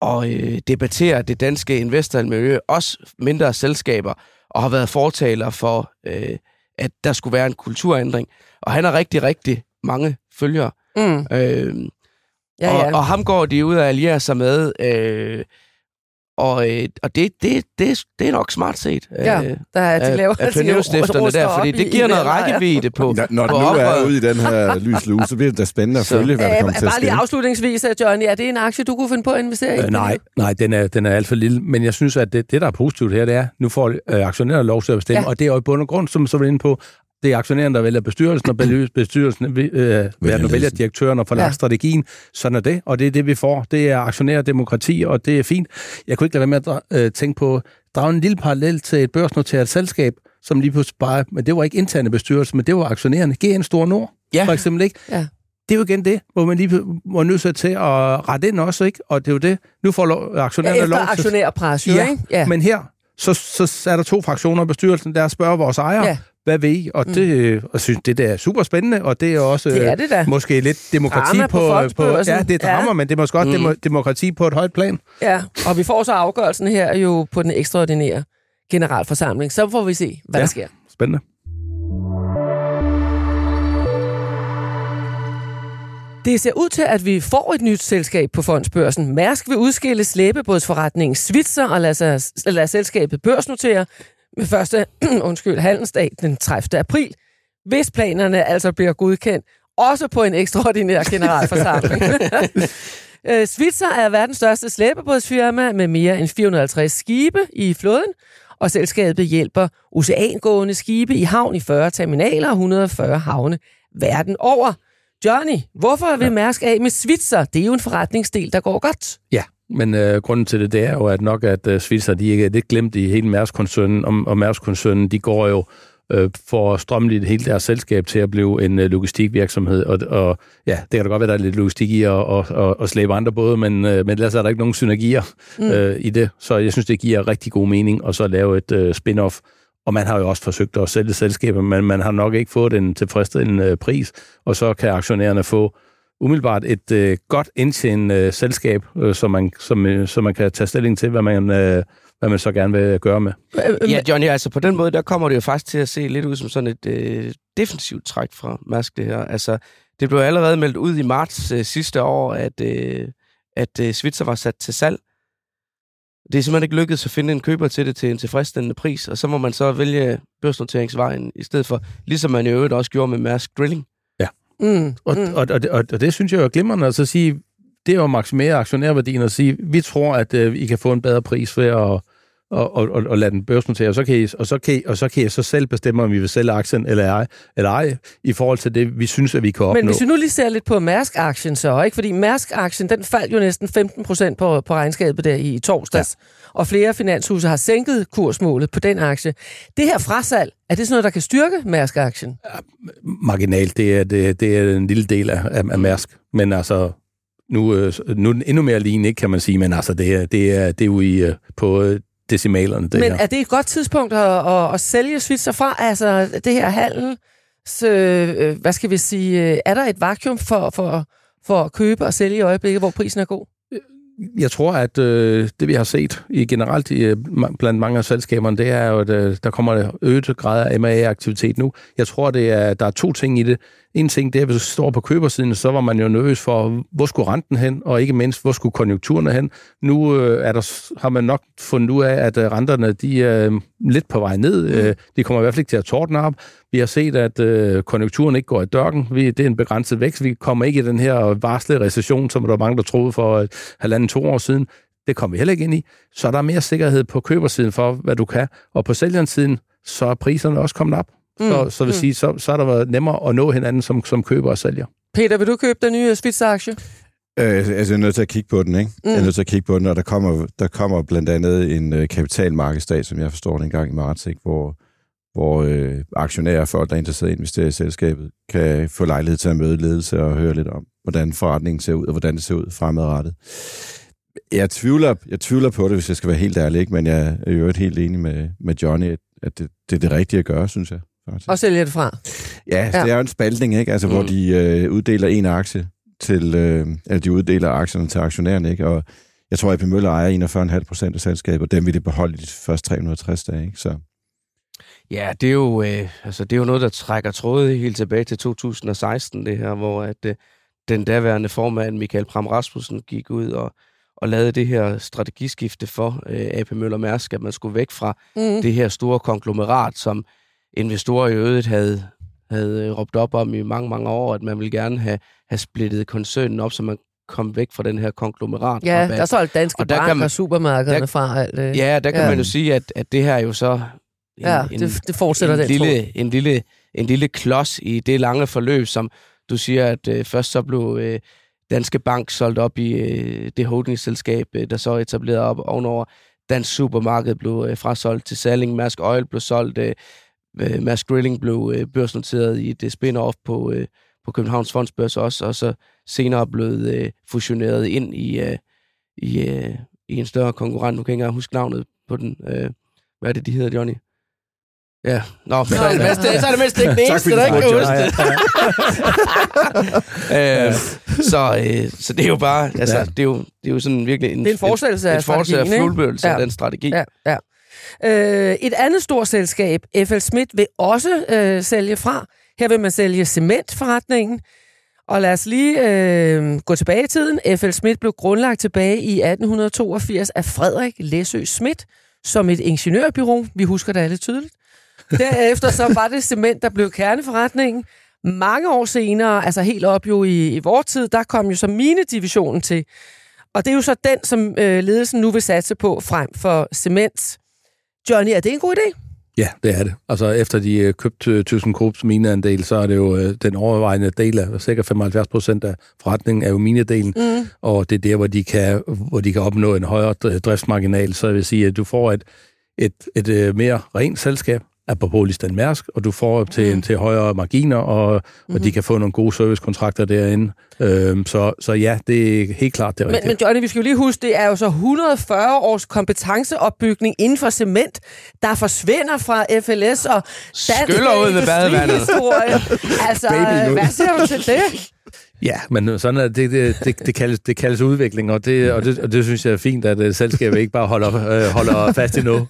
og øh, debattere det danske investormiljø, også mindre selskaber, og har været fortaler for, øh, at der skulle være en kulturændring. Og han har rigtig, rigtig mange følgere. Mm. Øh, ja, ja. Og, og ham går de ud og allierer sig med. Øh, og, øh, og det, det, det, det er nok smart set. Ja, øh, der er, de laver af, (laughs) af der, fordi det giver noget rækkevidde på Når, når på nu er ude i den her lys så bliver det da spændende at følge, hvad der kommer til at ske. Bare lige afslutningsvis, Johnny, er det en aktie, du kunne finde på at investere i? Øh, nej, nej den, er, den er alt for lille. Men jeg synes, at det, det der er positivt her, det er, nu får øh, aktionærer lov til at bestemme, ja. og det er jo i bund og grund, som så var inde på, det er aktionæren, der vælger bestyrelsen, og bestyrelsen øh, vælger, vælger direktøren og får ja. strategien. Sådan er det, og det er det, vi får. Det er aktionærdemokrati, og det er fint. Jeg kunne ikke lade være med at øh, tænke på, drage en lille parallel til et børsnoteret selskab, som lige pludselig bare, men det var ikke interne bestyrelse, men det var aktionærerne. GN Stor Nord, ja. for eksempel, ikke? Ja. Det er jo igen det, hvor man lige må nødt til at rette ind også, ikke? Og det er jo det. Nu får aktionærerne ja, lov til... aktionærpres, jo, ja, ikke? Ja, men her, så, så er der to fraktioner i bestyrelsen, der spørger vores ejere, ja hvad ved I? Og mm. det, og synes, det der er super spændende, og det er også det er det da. måske lidt demokrati drama på, på, på ja, det er drama, ja. men det er måske også mm. demokrati på et højt plan. Ja, og vi får så afgørelsen her jo på den ekstraordinære generalforsamling. Så får vi se, hvad ja, der sker. Spændende. Det ser ud til, at vi får et nyt selskab på fondsbørsen. Mærsk vil udskille slæbebådsforretningen Svitser og lade, sig, lade selskabet børsnotere med første (clears throat) undskyld, handelsdag den 30. april, hvis planerne altså bliver godkendt, også på en ekstraordinær generalforsamling. (laughs) Øh, Svitser er verdens største slæbebådsfirma med mere end 450 skibe i flåden, og selskabet hjælper oceangående skibe i havn i 40 terminaler og 140 havne verden over. Johnny, hvorfor vil Mærsk af med Svitser? Det er jo en forretningsdel, der går godt. Ja, men øh, grunden til det, det er jo at nok, at øh, Svitser, de ikke er lidt glemt i hele Mærsk-koncernen, og, og Mærsk-koncernen, de går jo øh, for at strømme hele deres selskab til at blive en øh, logistikvirksomhed. Og, og ja, det kan da godt være, der er lidt logistik i at og, og, og slæbe andre både, men, øh, men ellers er der ikke nogen synergier mm. øh, i det. Så jeg synes, det giver rigtig god mening at så lave et øh, spin-off. Og man har jo også forsøgt at sælge selskaber, men man har nok ikke fået en tilfredsstillende øh, pris, og så kan aktionærerne få umiddelbart et øh, godt indtjenende øh, selskab, øh, som, man, som, øh, som man kan tage stilling til, hvad man, øh, hvad man så gerne vil gøre med. Ja, Johnny, altså på den måde, der kommer det jo faktisk til at se lidt ud som sådan et øh, defensivt træk fra Mærsk, det her. Altså, det blev allerede meldt ud i marts øh, sidste år, at, øh, at øh, Svitser var sat til salg. Det er simpelthen ikke lykkedes at finde en køber til det til en tilfredsstillende pris, og så må man så vælge børsnoteringsvejen i stedet for, ligesom man i øvrigt også gjorde med Mærsk Drilling. Mm, og, mm. Og, og, og, og det synes jeg er glimrende at så sige, det er jo at maksimere aktionærværdien at sige, vi tror, at uh, I kan få en bedre pris ved at og, og, og, og lade den børsnotere, og så, kan I, og, så kan I, og så kan I så selv bestemme, om vi vil sælge aktien eller ej, eller ej, i forhold til det, vi synes, at vi kan opnå. Men hvis vi nu lige ser lidt på Mærsk-aktien så, ikke? fordi Mærsk-aktien, den faldt jo næsten 15 procent på, på regnskabet der i torsdags, ja. og flere finanshuse har sænket kursmålet på den aktie. Det her frasalg, er det sådan noget, der kan styrke Mærsk-aktien? Ja, marginalt, det er, det, det er en lille del af, af Mærsk, men altså, nu, øh, nu er den endnu mere lignende, kan man sige, men altså, det er, det er, det er jo i, øh, på decimalerne. Det Men her. er det et godt tidspunkt at, at, at sælge Switzer fra? Altså det her handel, så, øh, hvad skal vi sige, øh, er der et vakuum for, for, for at købe og sælge i øjeblikket, hvor prisen er god? Jeg tror, at øh, det vi har set i generelt i, øh, blandt mange af selskaberne, det er jo, at øh, der kommer øget grad af M&A-aktivitet nu. Jeg tror, det er, der er to ting i det. En ting, det er, hvis du står på købersiden, så var man jo nervøs for, hvor skulle renten hen, og ikke mindst, hvor skulle konjunkturerne hen. Nu øh, er der, har man nok fundet ud af, at øh, renterne de er øh, lidt på vej ned. Mm. Øh, de kommer i hvert fald ikke til at tordne op. Vi har set, at øh, konjunkturen ikke går i dørken. Vi, det er en begrænset vækst. Vi kommer ikke i den her varslede recession, som der var mange, der troede for et halvanden, to år siden. Det kommer vi heller ikke ind i. Så der er mere sikkerhed på købersiden for, hvad du kan. Og på sælgerens siden, så er priserne også kommet op. Mm. Så, så vil mm. sige, så, så er der været nemmere at nå hinanden som, som køber og sælger. Peter, vil du købe den nye Svitzer-aktie? Øh, altså, jeg er nødt til at kigge på den, ikke? Mm. Jeg er nødt til at kigge på den, og der kommer, der kommer blandt andet en øh, kapitalmarkedsdag, som jeg forstår den gang i marts, ikke? hvor, hvor øh, aktionærer og folk, der er interesseret i at investere i selskabet, kan få lejlighed til at møde ledelse og høre lidt om, hvordan forretningen ser ud, og hvordan det ser ud fremadrettet. Jeg tvivler, jeg tvivler på det, hvis jeg skal være helt ærlig, ikke? men jeg er jo helt enig med, med Johnny, at det, det er det rigtige at gøre, synes jeg. Faktisk. Og sælge det fra? Ja, ja, det er jo en spaltning, ikke? Altså, mm. hvor de øh, uddeler en aktie til, øh, eller de uddeler aktierne til aktionærerne, ikke? Og jeg tror, at AP Møller ejer 41,5 procent af selskabet, og dem vil det beholde i de første 360 dage, ikke? Så. Ja, det er, jo, øh, altså, det er jo noget, der trækker trådet helt tilbage til 2016, det her, hvor at, øh, den daværende formand, Michael Pram Rasmussen, gik ud og, og lavede det her strategiskifte for øh, AP Møller Mærsk, at man skulle væk fra mm. det her store konglomerat, som investorer i øvrigt havde, havde råbt op om i mange, mange år, at man ville gerne have, have splittet koncernen op, så man kom væk fra den her konglomerat. Ja, der solgt danske og der banker og supermarkederne der, fra alt det. Ja, der kan ja. man jo sige, at, at det her er jo så en, ja, en, det, det fortsætter en, den, lille, en, lille, en lille klods i det lange forløb, som du siger, at øh, først så blev øh, Danske Bank solgt op i øh, det holdingselskab, øh, der så etableret op ovenover. Dansk Supermarked blev øh, frasolgt til Salling, Mærsk Oil blev solgt, øh, øh, Mads Grilling blev øh, børsnoteret i det spin-off på, øh, på Københavns Fondsbørs også, og så senere blevet øh, fusioneret ind i, øh, i, øh, i en større konkurrent. Nu kan jeg ikke engang huske navnet på den. Øh, hvad er det, de hedder, Johnny? Ja, nå, men så er det mindst, så er det mindst ikke den eneste, der ikke kan huske det. (laughs) øh, så, øh, så det er jo bare, altså, ja. det, er jo, det er jo sådan virkelig en, det er en forestillelse af, en, en af fuldbørelse ja. af den strategi. Ja, ja. Øh, et andet stort selskab, FL Schmidt, vil også øh, sælge fra. Her vil man sælge cementforretningen. Og lad os lige øh, gå tilbage i tiden. FL Schmidt blev grundlagt tilbage i 1882 af Frederik Læsø Schmidt som et ingeniørbyrå. Vi husker det alle tydeligt. Derefter så var det cement, der blev kerneforretningen. Mange år senere, altså helt op jo i, i vores tid, der kom jo så mine-divisionen til. Og det er jo så den, som øh, ledelsen nu vil satse på frem for cement. Johnny, er det en god idé? Ja, det er det. Altså efter de øh, købte uh, ThyssenKrupps mineandel, så er det jo uh, den overvejende del af, cirka 75 procent af forretningen er jo minedelen, mm. og det er der, hvor de, kan, hvor de kan opnå en højere driftsmarginal. Så jeg vil sige, at du får et, et, et mere rent selskab, apropos Listan Mærsk, og du får op til, mm. til højere marginer, og, mm-hmm. og de mhm. kan få nogle gode servicekontrakter derinde. Øhm, så, så ja, det er helt klart det rigtige. Men, men Johnny, vi skal jo lige huske, det er jo så 140 års kompetenceopbygning inden for cement, der forsvinder fra FLS og Skyller ud med badevandet. (laughs) altså, hvad siger du til det? Ja, men sådan er det, det, det, det, kaldes, det kaldes udvikling, og det, og, det, og det synes jeg er fint, at uh, selskabet ikke bare holder, øh, holder fast i noget.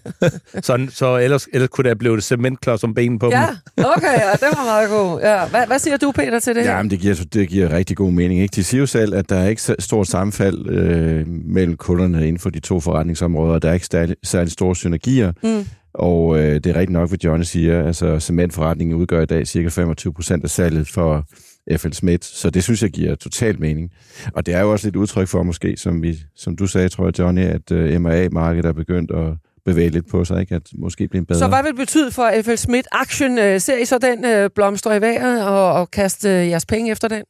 Sådan, så ellers, ellers kunne det blive cementklods om benen på ja, dem. okay, ja, det var meget god. Ja, hvad, hvad siger du, Peter, til det her? Jamen, det giver, det giver rigtig god mening. Ikke? De siger jo selv, at der er ikke stort sammenfald øh, mellem kunderne inden for de to forretningsområder. Der er ikke særlig, særlig store synergier. Mm. Og øh, det er rigtigt nok, hvad Johnny siger. Altså, cementforretningen udgør i dag cirka 25 procent af salget for FL Schmidt, så det synes jeg giver totalt mening. Og det er jo også et udtryk for måske, som, vi, som du sagde, tror jeg, Johnny, at øh, MRA-markedet er begyndt at bevæge lidt på sig, ikke? at måske blive bedre. Så hvad vil det betyde for FL Action? Øh, ser I så den uh, blomstre i vejret og, og kaste uh, jeres penge efter den?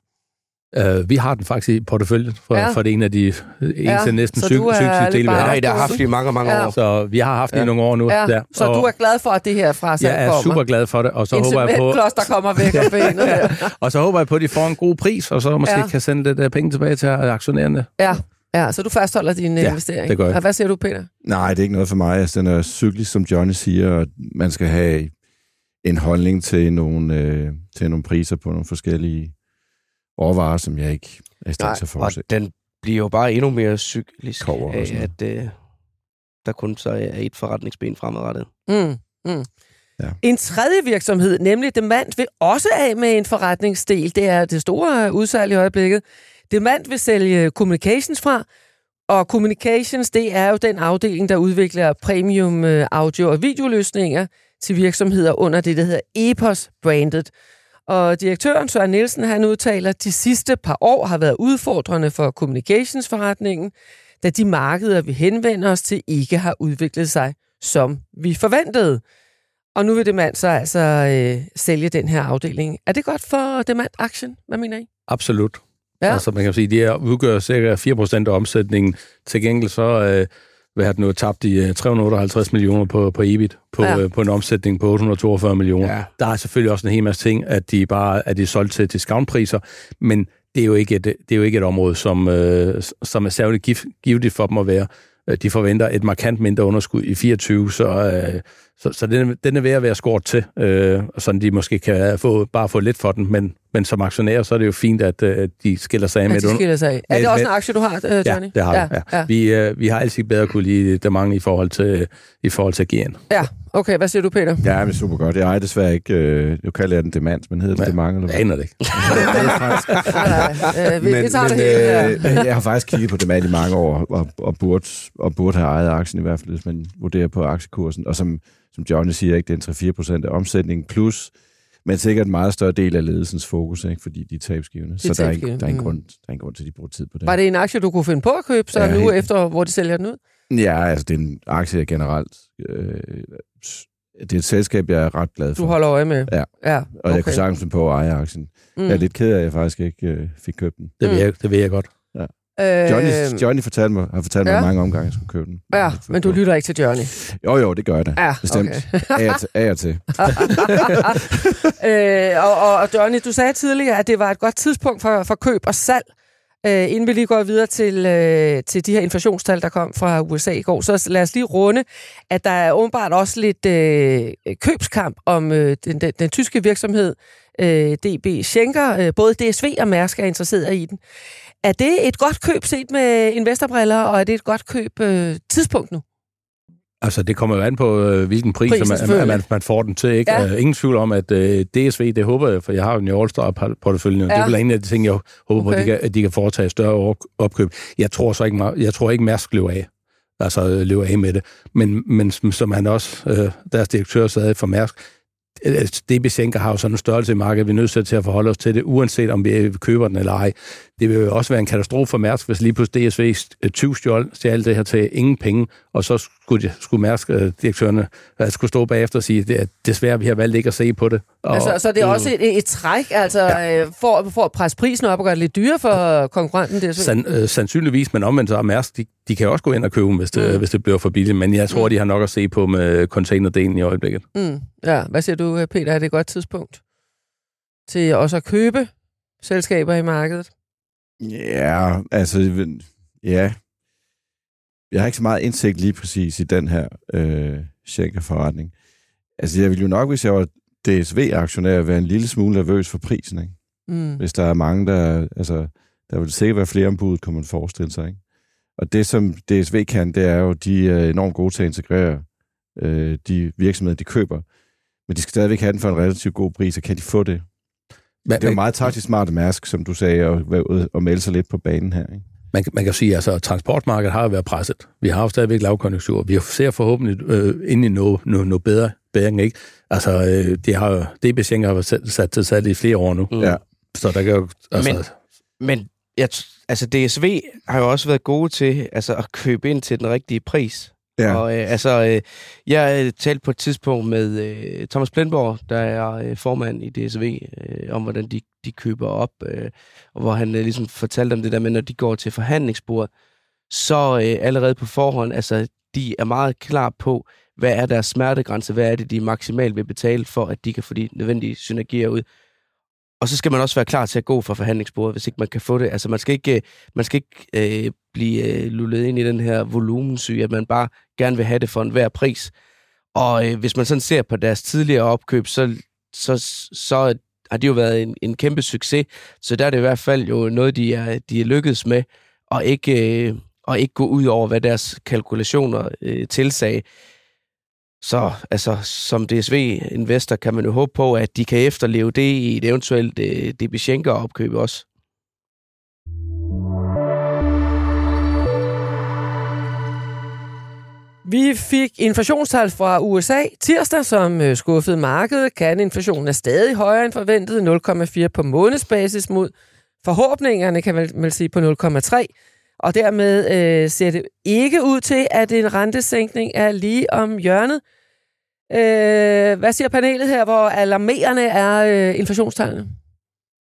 Uh, vi har den faktisk i porteføljen for, ja. for det en af de eneste ja, næsten syv, syv dele, vi har. Nej, der har haft i mange, mange ja. år. Så vi har haft det ja. i nogle år nu. Ja. Der. Så og du er glad for, at det her fra Jeg er kommer. super glad for det. Og så en håber jeg på, der kommer væk af benet. ja. (laughs) Og så håber jeg på, at de får en god pris, og så måske ja. kan sende lidt penge tilbage til aktionærerne. Ja. Ja, så du fastholder din ja, investering. det gør jeg. hvad siger du, Peter? Nej, det er ikke noget for mig. Altså, den er cyklisk, som Johnny siger, og man skal have en holdning til nogle, øh, til nogle priser på nogle forskellige råvarer, som jeg ikke er i stand til at og fortsætte. den bliver jo bare endnu mere cyklisk Kover af, at øh, der kun så er et forretningsben fremadrettet. Mm, mm. Ja. En tredje virksomhed, nemlig Demant, vil også af med en forretningsdel. Det er det store udsalg i øjeblikket. Demant vil sælge communications fra, og communications, det er jo den afdeling, der udvikler premium øh, audio- og videoløsninger til virksomheder under det, der hedder EPOS-brandet. Og direktøren Søren Nielsen, han udtaler, at de sidste par år har været udfordrende for communications-forretningen, da de markeder, vi henvender os til, ikke har udviklet sig, som vi forventede. Og nu vil Demand så altså øh, sælge den her afdeling. Er det godt for Demand-aktien? Hvad mener I? Absolut. Ja. Altså, man kan sige, de udgør cirka 4% af omsætningen. Til gengæld så øh, hvad har den nu tabt i øh, 358 millioner på, på EBIT, på, Ja. øh, på en omsætning på 842 millioner. Ja. Der er selvfølgelig også en hel masse ting, at de bare at de er solgt til discountpriser, men det er jo ikke et, det er jo ikke et område, som, øh, som er særligt gift, givetigt for dem at være. Øh, De forventer et markant mindre underskud i 24, så, øh, så, så den, er- den er ved at være skåret til, øh, sådan de måske kan få, bare få lidt for den, men, men som aktionær, så er det jo fint, at øh, de skiller sig af med At et de under- skiller sig af. Er med- det også med- en aktie, du har, øh, Johnny? Ja, det har ja, vi. Ja. Ja. Vi, øh, vi har altid bedre kunne lide der mange i forhold til, i forhold til GN. ja, okay. Hvad siger du, Peter? Ja, men super godt. Jeg ejer desværre ikke, øh, nu kalder jeg den demand, men hedder det Ja. det mange? Eller Jeg hvad? aner det ikke. (laughs) Nej, nej. Øh, vi, vi tager det hele øh, her. jeg har faktisk kigget på demand i mange år, og, og, burde, og burde have ejet aktien i hvert fald, hvis man vurderer på aktiekursen. Og som, som Johnny siger, ikke, det er 3-4 af omsætningen, plus, men sikkert en meget større del af ledelsens fokus, ikke, fordi de er tabsgivende. Så der er, tabsgivende, der, er ingen mm. grund, der er ingen grund til, at de bruger tid på det. Var det en aktie, du kunne finde på at købe, så Ja, nu helt- efter, hvor de sælger den ud? Ja, altså det er en aktie jeg generelt. Øh, det er et selskab, jeg er ret glad for. Du holder øje med? Ja. ja Og okay. jeg kunne sagtens finde på at eje aktien. Mm. Jeg er lidt ked af, at jeg faktisk ikke øh, fik købt den. Det ved, Mm. jeg, det ved jeg godt. Johnny, Øh, Johnny fortalte mig, har fortalt mig ja. mange omgange, jeg skulle købe den. Ja, men du lytter ikke til Johnny. Jo, jo, det gør jeg da. Ja, Bestemt. okay. Af og til. (laughs) Øh, og, og Johnny, du sagde tidligere, at det var et godt tidspunkt for, for køb og salg. Øh, inden vi lige går videre til, øh, til de her inflationstal, der kom fra USA i går, så lad os lige runde, at der er åbenbart også lidt øh, købskamp om øh, den, den, den tyske virksomhed øh, DB Schenker. Øh, både DSV og Mærsk er interesseret i den. Er det et godt køb set med investorbriller, og er det et godt køb øh, tidspunkt nu? Altså, det kommer jo an på, øh, hvilken pris Prisen, man, man, man får den til. Ikke? Ja. Ja. ingen tvivl om, at øh, DSV, det håber jeg, for jeg har jo en All-Star-portefølje, Ja. det er vel en af de ting, jeg håber på, Okay. at de, kan, at de kan foretage større op- opkøb. Jeg tror så ikke, jeg tror ikke Mærsk løber af. Altså øh, løber af med det. Men, men som- han også, øh, deres direktør sagde for Mærsk, DB Schenker har jo sådan en størrelse i markedet, vi er nødt til at forholde os til det, uanset om vi køber den eller ej. Det vil jo også være en katastrofe for Mærsk, hvis lige pludselig DSV øh, 20 stjål stjal det her til ingen penge, og så skulle, de, skulle Mærsk-direktørerne øh, skulle stå bagefter og sige, at desværre, vi har valgt ikke at se på det. Og, Altså, så det er også et, et træk, altså ja. øh, for, for at presse prisen op og gøre det lidt dyrere for konkurrenten. DSV. San, øh, sandsynligvis, men omvendt så er Mærsk, de, de kan også gå ind og købe dem, hvis det, Mm. hvis det bliver for billigt, men jeg tror, Mm. de har nok at se på med containerdelen i øjeblikket. Mm, ja, hvad siger du, øh, Peter? Er det et godt tidspunkt til også at købe selskaber i markedet? Ja, altså, ja. Jeg har ikke så meget indsigt lige præcis i den her øh, Schenker-forretning. Altså, jeg ville jo nok, hvis jeg var DSV-aktionær, være en lille smule nervøs for prisen, ikke? Mm. Hvis der er mange, der... Altså, der vil sikkert være flere ombud, kan man forestille sig, ikke? Og det, som DSV kan, det er jo, de er enormt gode til at integrere øh, de virksomheder, de køber. Men de skal stadigvæk have den for en relativt god pris, og kan de få det? Man, Det er jo meget taktisk smart Mærsk, som du sagde, ude og melde sig lidt på banen her, ikke? Man, man kan sige, at altså, transportmarkedet har jo været presset. Vi har jo stadigvæk lavkonjunktur. Vi ser forhåbentlig øh, ind i noget, noget, noget bedre bedring, ikke? Altså, øh, de har jo, DB Schenker har været sat, sat til salg i flere år nu. Mm. Ja. Så der kan jo... Altså, Men- Men jeg, t- altså DSV har jo også været gode til altså, at købe ind til den rigtige pris. Ja. Og øh, altså, øh, jeg øh, talte på et tidspunkt med øh, Thomas Plenborg, der er øh, formand i DSV, øh, om hvordan de, de køber op, øh, og hvor han øh, ligesom fortalte om det der med, når de går til forhandlingsbordet, så øh, allerede på forhånd, altså, de er meget klar på, hvad er deres smertegrænse, hvad er det, de maksimalt vil betale for, at de kan få de nødvendige synergier ud. Og så skal man også være klar til at gå fra forhandlingsbordet, hvis ikke man kan få det. Altså, man skal ikke, øh, man skal ikke øh, blive øh, lullet ind i den her volumensyge, at man bare gerne vil have det for enhver pris. Og øh, hvis man sådan ser på deres tidligere opkøb, så, så, så har det jo været en, en kæmpe succes. Så der er det i hvert fald jo noget, de er, de er lykkedes med, og ikke, øh, og ikke gå ud over, hvad deres kalkulationer øh, tilsag. Så altså, som DSV-investor kan man jo håbe på, at de kan efterleve det i et eventuelt øh, DB opkøb også. Vi fik inflationstal fra USA tirsdag, som øh, skuffede markedet. Kan inflationen er stadig højere end forventet, 0,4 på månedsbasis mod forhåbningerne, kan man vel sige, på 0,3. Og dermed øh, ser det ikke ud til, at en rentesænkning er lige om hjørnet. Øh, hvad siger panelet her, hvor alarmerende er øh, inflationstallene?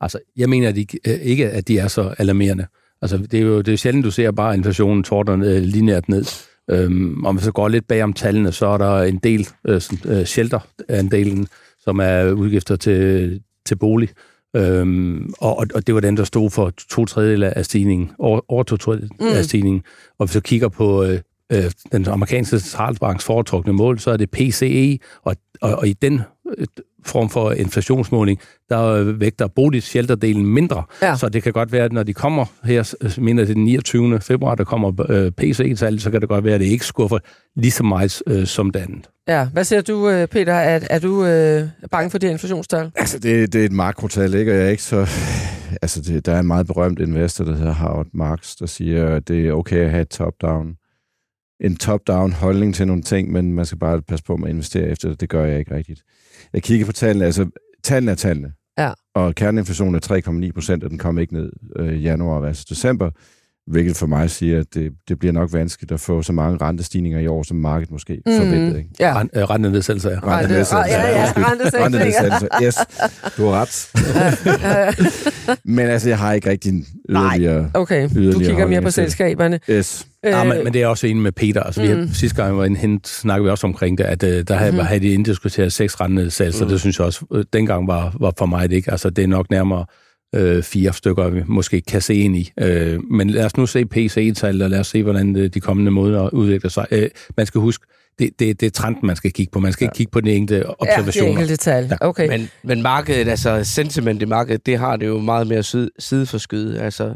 Altså, jeg mener at de, øh, ikke, at de er så alarmerende. Altså, det er jo det er sjældent, du ser bare inflationen tordner øh, lineært ned. Øhm, om vi så går lidt bag om tallene, så er der en del øh, øh, shelter-andelen, som er udgifter til, til bolig. Øhm, og, og det var den, der stod for to tredjedel af stigningen, over, over to tredjedel mm. af stigningen. Og hvis vi så kigger på øh, øh, den amerikanske centralbanks foretrukne mål, så er det PCE, og, og, og i den øh, form for inflationsmåling, der vægter boligshelterdelen mindre. Ja. Så det kan godt være, at når de kommer her, mener det den 29. februar, der kommer øh, PCE-tal, så kan det godt være, at det ikke skuffer lige så meget øh, som det andet. Ja, hvad siger du, øh, Peter? Er, er du øh, bange for de inflationstal? Altså, det, det er et makrotal, ikke? Og jeg er ikke så... Altså, det, der er en meget berømt investor, der hedder Howard Marks, der siger, at det er okay at have et top-down en top-down holdning til nogle ting, men man skal bare passe på med at investere efter det. Det gør jeg ikke rigtigt. Jeg kigger på tallene, altså tallene er tallene. Ja. Og kerneinflationen er 3,9 procent, og den kom ikke ned øh, i januar, altså december, hvilket for mig siger, at det, det bliver nok vanskeligt at få så mange rentestigninger i år, som markedet måske mm. forventede. Ikke? Ja. Rent, øh, rentenedsættelse, ja. Rentenedsættelse, ja, ja, rentenedsættelse. Yes, du har ret. (laughs) men altså, jeg har ikke rigtig yderligere Nej, okay. Yderligere du kigger mere på selskaberne. Yes. Ja, men, men det er også enig med Peter. Altså, mm. vi har, mm. sidste gang, var inde, snakkede vi også omkring det, at uh, der havde, mm. havde de indiskuteret seks rentenedsættelser. Mm. Det synes jeg også, uh, dengang var, var for mig det ikke. Altså, det er nok nærmere øh, fire stykker, vi måske kan se ind i. Øh, men lad os nu se PC-tallet, og lad os se, hvordan de kommende måder udvikler sig. Øh, man skal huske, det, det, det er trenden, man skal kigge på. Man skal ja. ikke kigge på den enkelte observationer. Ja, det enkelte tal. Ja. Okay. Men, men markedet, altså sentiment i markedet, det har det jo meget mere side, sideforskyde. Altså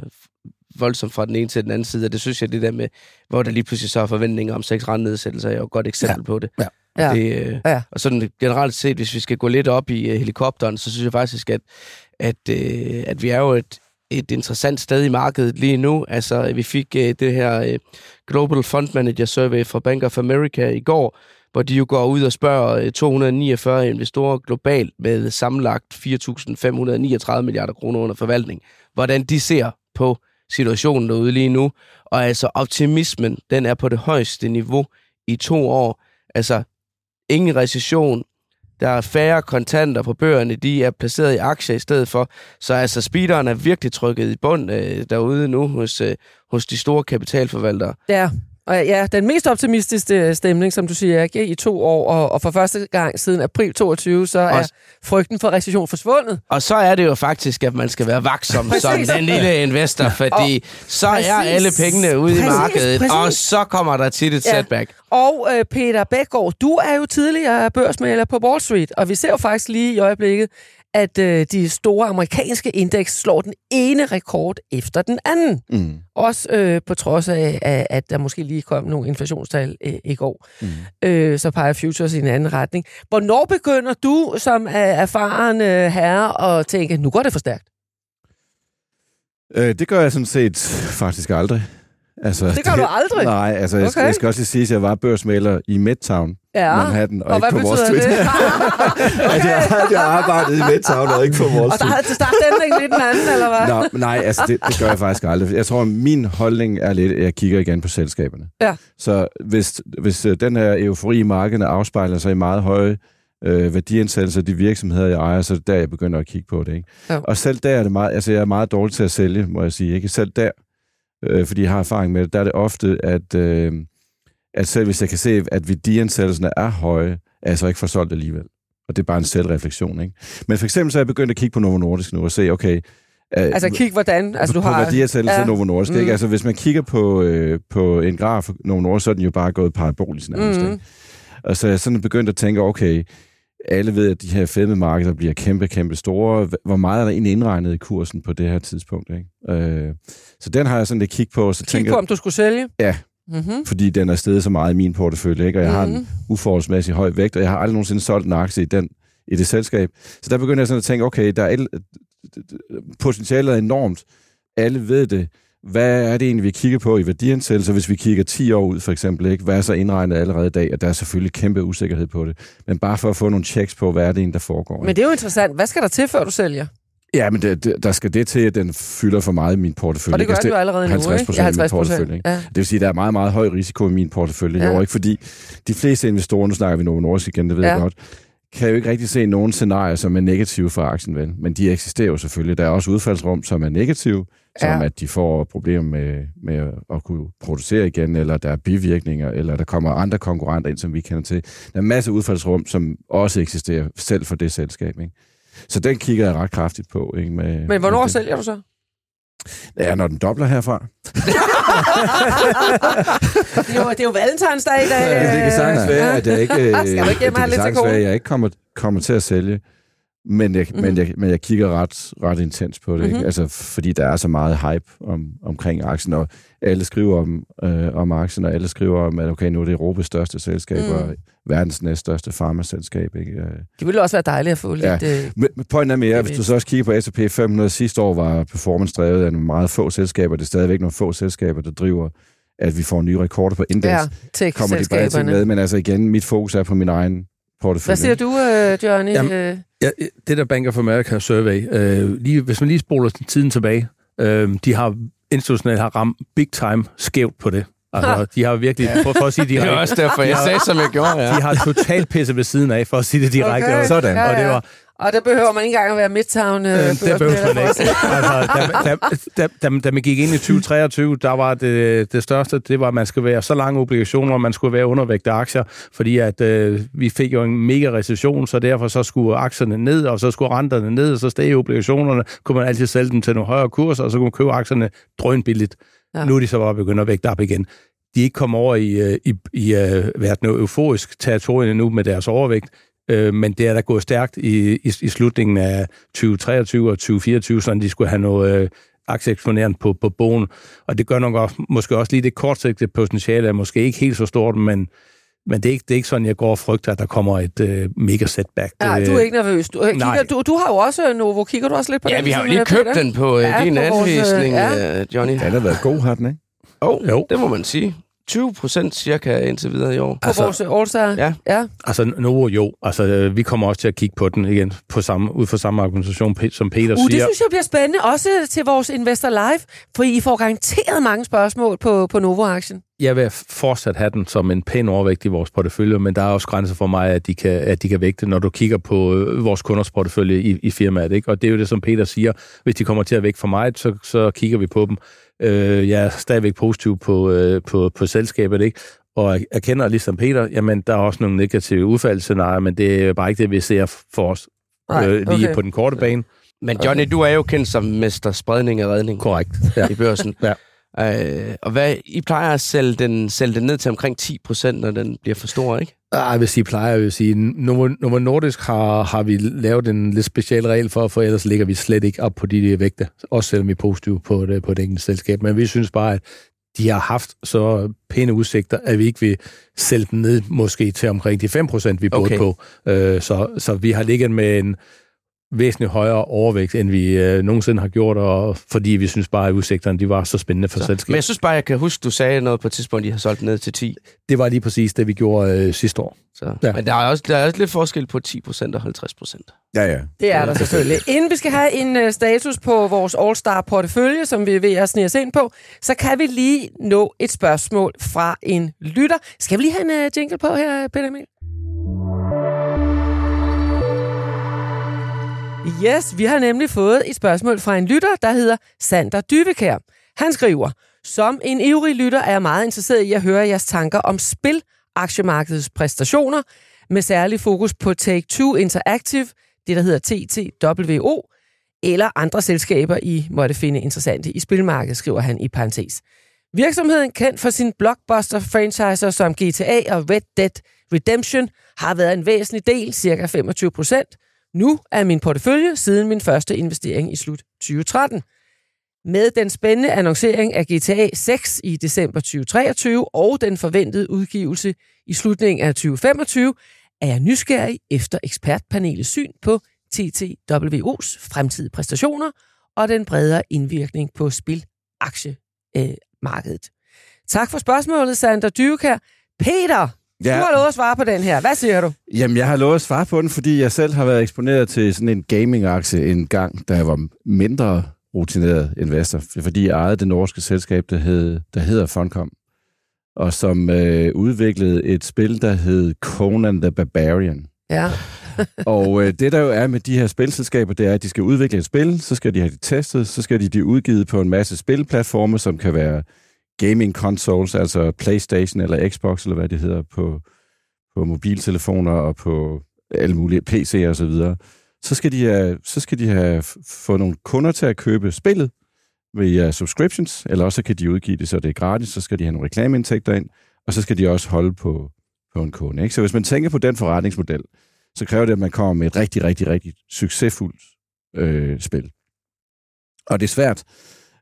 voldsomt fra den ene til den anden side, og det synes jeg, det der med, hvor der lige pludselig så er forventninger om seks rentenedsættelser, er jo et godt eksempel ja. på det. Ja. Ja. Det, øh, ja. Og sådan generelt set, hvis vi skal gå lidt op i uh, helikopteren, så synes jeg faktisk, at, at, uh, at vi er jo et, et interessant sted i markedet lige nu. Altså, vi fik uh, det her uh, Global Fund Manager Survey fra Bank of America i går, hvor de jo går ud og spørger 249 investorer globalt med sammenlagt 4.539 milliarder kroner under forvaltning, hvordan de ser på situationen derude lige nu. Og altså optimismen, den er på det højeste niveau i to år. Altså ingen recession, der er færre kontanter på bøgerne, de er placeret i aktier i stedet for. Så altså speederen er virkelig trykket i bund øh, derude nu hos, øh, hos de store kapitalforvaltere. Ja, og ja, den mest optimistiske stemning, som du siger, ikke, i to år, og, og for første gang siden april 22, så er Også. frygten for recession forsvundet. Og så er det jo faktisk, at man skal være vaksom som den lille investor, fordi og, så præcis, er alle pengene ude præcis, i markedet, præcis. og så kommer der tit et ja. setback. Og øh, Peter Bækgaard, du er jo tidligere børsmaler på Wall Street, og vi ser jo faktisk lige i øjeblikket, at øh, de store amerikanske indeks slår den ene rekord efter den anden. Mm. Også øh, på trods af, at, at der måske lige kom nogle inflationstal øh, i går. Mm. Øh, så peger futures i en anden retning. Hvornår begynder du som er erfaren øh, herre at tænke, nu går det for stærkt? Øh, det gør jeg sådan set faktisk aldrig. Altså, det gør det, du (laughs) aldrig? Nej, altså okay. jeg, jeg skal også lige sige, at jeg var børsmaler i Midtown ja. Manhattan, og, og ikke på Wall Street. Det? okay. (laughs) jeg, jeg arbejdede i Midtown, og ikke på Wall Street. Og der havde til start den lidt den anden, eller hvad? Nå, nej, altså det, det gør jeg faktisk aldrig. Jeg tror, min holdning er lidt, at jeg kigger igen på selskaberne. Ja. Så hvis, hvis øh, den her eufori i markedet afspejler sig i meget høje øh, værdiansættelser af de virksomheder, jeg ejer, så er det der, jeg begynder at kigge på det. Ikke? Ja. Og selv der er det meget, altså jeg er meget dårlig til at sælge, må jeg sige. Ikke? Selv der, øh, fordi jeg har erfaring med det, der er det ofte, at, øh, at selv hvis jeg kan se, at værdiansættelserne er høje, er jeg så ikke forsolgt alligevel. Og det er bare en selvreflektion. Ikke? Men for eksempel så er jeg begyndt at kigge på Novo Nordisk nu og se, okay, Uh, altså kig hvordan? Altså, på, du har... På værdiansættelse ja. Novo Nordisk. Mm. Ikke? Altså hvis man kigger på, øh, på en graf Novo Nordisk, så er den jo bare gået parabolisk nærmest. Mm. Ikke? Og så er jeg sådan begyndt at tænke, okay, alle ved, at de her fedmemarkeder bliver kæmpe, kæmpe store. Hvor meget er der egentlig indregnet i kursen på det her tidspunkt? Ikke? Øh, så den har jeg sådan lidt kig på. Så Kig tænker, på, om du skulle sælge? Ja, Mm-hmm. fordi den er steget så meget i min portefølje, ikke? og jeg har en Mhm. uforholdsmæssig høj vægt, og jeg har aldrig nogensinde solgt en aktie i, den, i det selskab. Så der begynder jeg sådan at tænke, okay, der er et, potentialet er enormt. Alle ved det. Hvad er det egentlig, vi kigger på i værdiansættelse? Hvis vi kigger 10 år ud, for eksempel, ikke? hvad er så indregnet allerede i dag? Og der er selvfølgelig kæmpe usikkerhed på det. Men bare for at få nogle checks på, hvad er det egentlig, der foregår. Men det er jo interessant. Hvad skal der til, før du sælger? Ja, men det, det, der skal det til, at den fylder for meget i min portefølje. Og det gør den jo allerede nu, 50 ikke? procent Ja, i min 50 portefølje. Ikke? Ja. Det vil sige, at der er meget, meget høj risiko i min portefølje. Ja. Ja. ikke? Fordi de fleste investorer, nu snakker vi Novo Nordisk igen, det ved ja. jeg godt, kan jo ikke rigtig se nogen scenarier, som er negative for aktien, vel? Men de eksisterer jo selvfølgelig. Der er også udfaldsrum, som er negative, som Ja. at de får problemer med, med at kunne producere igen, eller der er bivirkninger, eller der kommer andre konkurrenter ind, som vi kender til. Der er en masse udfaldsrum, som også eksisterer selv for det selskab, ikke? Så den kigger jeg ret kraftigt på. Ikke? Med, Men hvornår med sælger du så? Ja, når den dobler herfra. Det (laughs) er jo, det er jo valentinsdag i dag. Ja, det kan sagtens være, at jeg ikke, øh, (laughs) Skal du ikke have det kan sagtens være, at jeg ikke kommer, kommer til at sælge. Men jeg, mm. men, jeg, men jeg kigger ret, ret intens på det, mm-hmm. Mhm. ikke? Altså, fordi der er så meget hype om, omkring aktien, og alle skriver om, øh, om aktien, og alle skriver om, at okay, nu er det Europas største selskab, Mm. og verdens næststørste farmaselskab. Ikke? Øh, Det ville også være dejligt at få lidt... Ja. Øh, Men pointen er mere, hvis du så også kigger på S&P 500, sidste år var performance drevet af nogle meget få selskaber. Det er stadigvæk nogle få selskaber, der driver, at vi får nye rekorder på indeks. ja, kommer de bare til med, men altså igen, mit fokus er på min egen portefølje. Hvad siger du, øh, Johnny? Jamen, Øh, Ja, det der Bank of America Survey, øh, lige, hvis man lige spoler tiden tilbage, øh, de har institutionelt har ramt big time skævt på det. Altså, de har virkelig, for, for at sige Det er også derfor, jeg sagde, som jeg gjorde. Ja. de har totalt pisset ved siden af, for at sige det direkte. Okay. Sådan. Ja, Og det ja. var, og der behøver man ikke engang at være Midtown øh, Øh, det behøver man ikke. altså, da, da, da, da, man gik ind i 2023, der var det, det største, det var, at man skulle være så lange obligationer, man skulle være undervægt af aktier, fordi at øh, vi fik jo en mega recession, så derfor så skulle aktierne ned, og så skulle renterne ned, og så steg obligationerne, kunne man altid sælge dem til nogle højere kurser, og så kunne man købe aktierne drønbilligt. Ja. Nu er de så bare begyndt at vægte op igen. De ikke kommet over i, øh, i, i uh, været noget euforisk territorium nu med deres overvægt, øh, men det er da gået stærkt i, i, i slutningen af 2023 og 2024, så de skulle have noget øh, aktieeksponerende på, på bogen. Og det gør nok også, måske også lige det kortsigtede potentiale er måske ikke helt så stort, men, men det, er ikke, det er ikke sådan, jeg går og frygter, at der kommer et øh, mega setback. Nej, Det- du er ikke nervøs. Du, øh, kigger, Nej. du, du har jo også øh, Novo. Kigger du også lidt på Ja, den? vi har jo sådan, lige øh, købt Peter? den på øh, Ja, din på vores, anvisning, ja. Johnny. Den har været god, har den, ikke? Oh, Jo. det må man sige. 20 procent cirka indtil videre i år. På Altså- vores All-Star? Ja. ja. Altså, Novo jo. Altså, øh, vi kommer også til at kigge på den igen, på samme, ud fra samme argumentation, som Peter Uh, det siger. synes jeg bliver spændende, også til vores Investor Live, for I får garanteret mange spørgsmål på, på Novo-aktien. Jeg vil fortsat have den som en pæn overvægt i vores portefølje, men der er også grænser for mig, at de kan, at de kan vægte, når du kigger på øh, vores kunders portefølje i, i firmaet. Ikke? Og det er jo det, som Peter siger. Hvis de kommer til at vægte for meget, så, så kigger vi på dem. Øh, jeg er stadigvæk positiv på, øh, på, på selskabet, ikke? og jeg erkender ligesom Peter, jamen der er også nogle negative udfaldsscenarier, men det er bare ikke det, vi ser for os Nej, øh, lige okay. på den korte bane. Men Johnny, du er jo kendt som mester spredning og redning Korrekt. Ja. i børsen. (laughs) Ja. Øh, og hvad, I plejer at sælge den, sælge den ned til omkring 10 procent, når den bliver for stor, ikke? Ah, jeg vil sige, plejer jeg vil sige. Novo, Novo Nordisk har, har vi lavet en lidt speciel regel for, for ellers ligger vi slet ikke op på de der vægte, også selvom vi er positive på det, på det enkelte selskab. Men vi synes bare, at de har haft så pæne udsigter, at vi ikke vil sælge den ned måske til omkring de 5%, vi burde Okay. på. Øh, så, så vi har ligget med en væsentligt højere overvægt, end vi øh, nogensinde har gjort, og fordi vi synes bare, at udsigterne de var så spændende for Så. Men selskabet. jeg synes bare, jeg kan huske, du sagde noget på et tidspunkt, I har solgt ned til 10. Det var lige præcis det, vi gjorde øh, sidste år. Så. Ja. Men der er, også, der er også lidt forskel på 10 procent og 50 procent. Ja, ja. Det er der selvfølgelig. Inden vi skal have en uh, status på vores All-Star-portefølje, som vi er ved at snige os ind på, så kan vi lige nå et spørgsmål fra en lytter. Skal vi lige have en uh, jingle på her, Peter Emil? Yes, vi har nemlig fået et spørgsmål fra en lytter, der hedder Sander Dyvekær. Han skriver, som en ivrig lytter er jeg meget interesseret i at høre jeres tanker om spil, aktiemarkedets præstationer, med særlig fokus på Take-Two Interactive, det der hedder TTWO, eller andre selskaber, I måtte finde interessante i spilmarkedet, skriver han i parentes. Virksomheden kendt for sin blockbuster-franchiser som GTA og Red Dead Redemption har været en væsentlig del, cirka 25 procent, nu er min portefølje siden min første investering i slut 2013. Med den spændende annoncering af GTA 6 i december 2023 og den forventede udgivelse i slutningen af 2025, er jeg nysgerrig efter ekspertpanelets syn på TTWO's fremtidige præstationer og den bredere indvirkning på spilaktiemarkedet. Tak for spørgsmålet, Sander Dyrkær. Peter, Ja. Du har lovet at svare på den her. Hvad siger du? Jamen, jeg har lovet at svare på den, fordi jeg selv har været eksponeret til sådan en gaming-aktie en gang, da jeg var mindre rutineret investor. Fordi jeg ejede det norske selskab, der, hed, der hedder Funcom, og som øh, udviklede et spil, der hed Conan the Barbarian. Ja. (laughs) og øh, det der jo er med de her spilselskaber, det er, at de skal udvikle et spil, så skal de have det testet, så skal de de udgivet på en masse spilplatforme, som kan være gaming consoles, altså PlayStation eller Xbox, eller hvad det hedder, på, på mobiltelefoner og på alle mulige PC'er og så videre, så skal de have, så skal de have få nogle kunder til at købe spillet via subscriptions, eller også kan de udgive det, så det er gratis, så skal de have nogle reklameindtægter ind, og så skal de også holde på, på en kunde. Ikke? Så hvis man tænker på den forretningsmodel, så kræver det, at man kommer med et rigtig, rigtig, rigtig succesfuldt øh, spil. Og det er svært,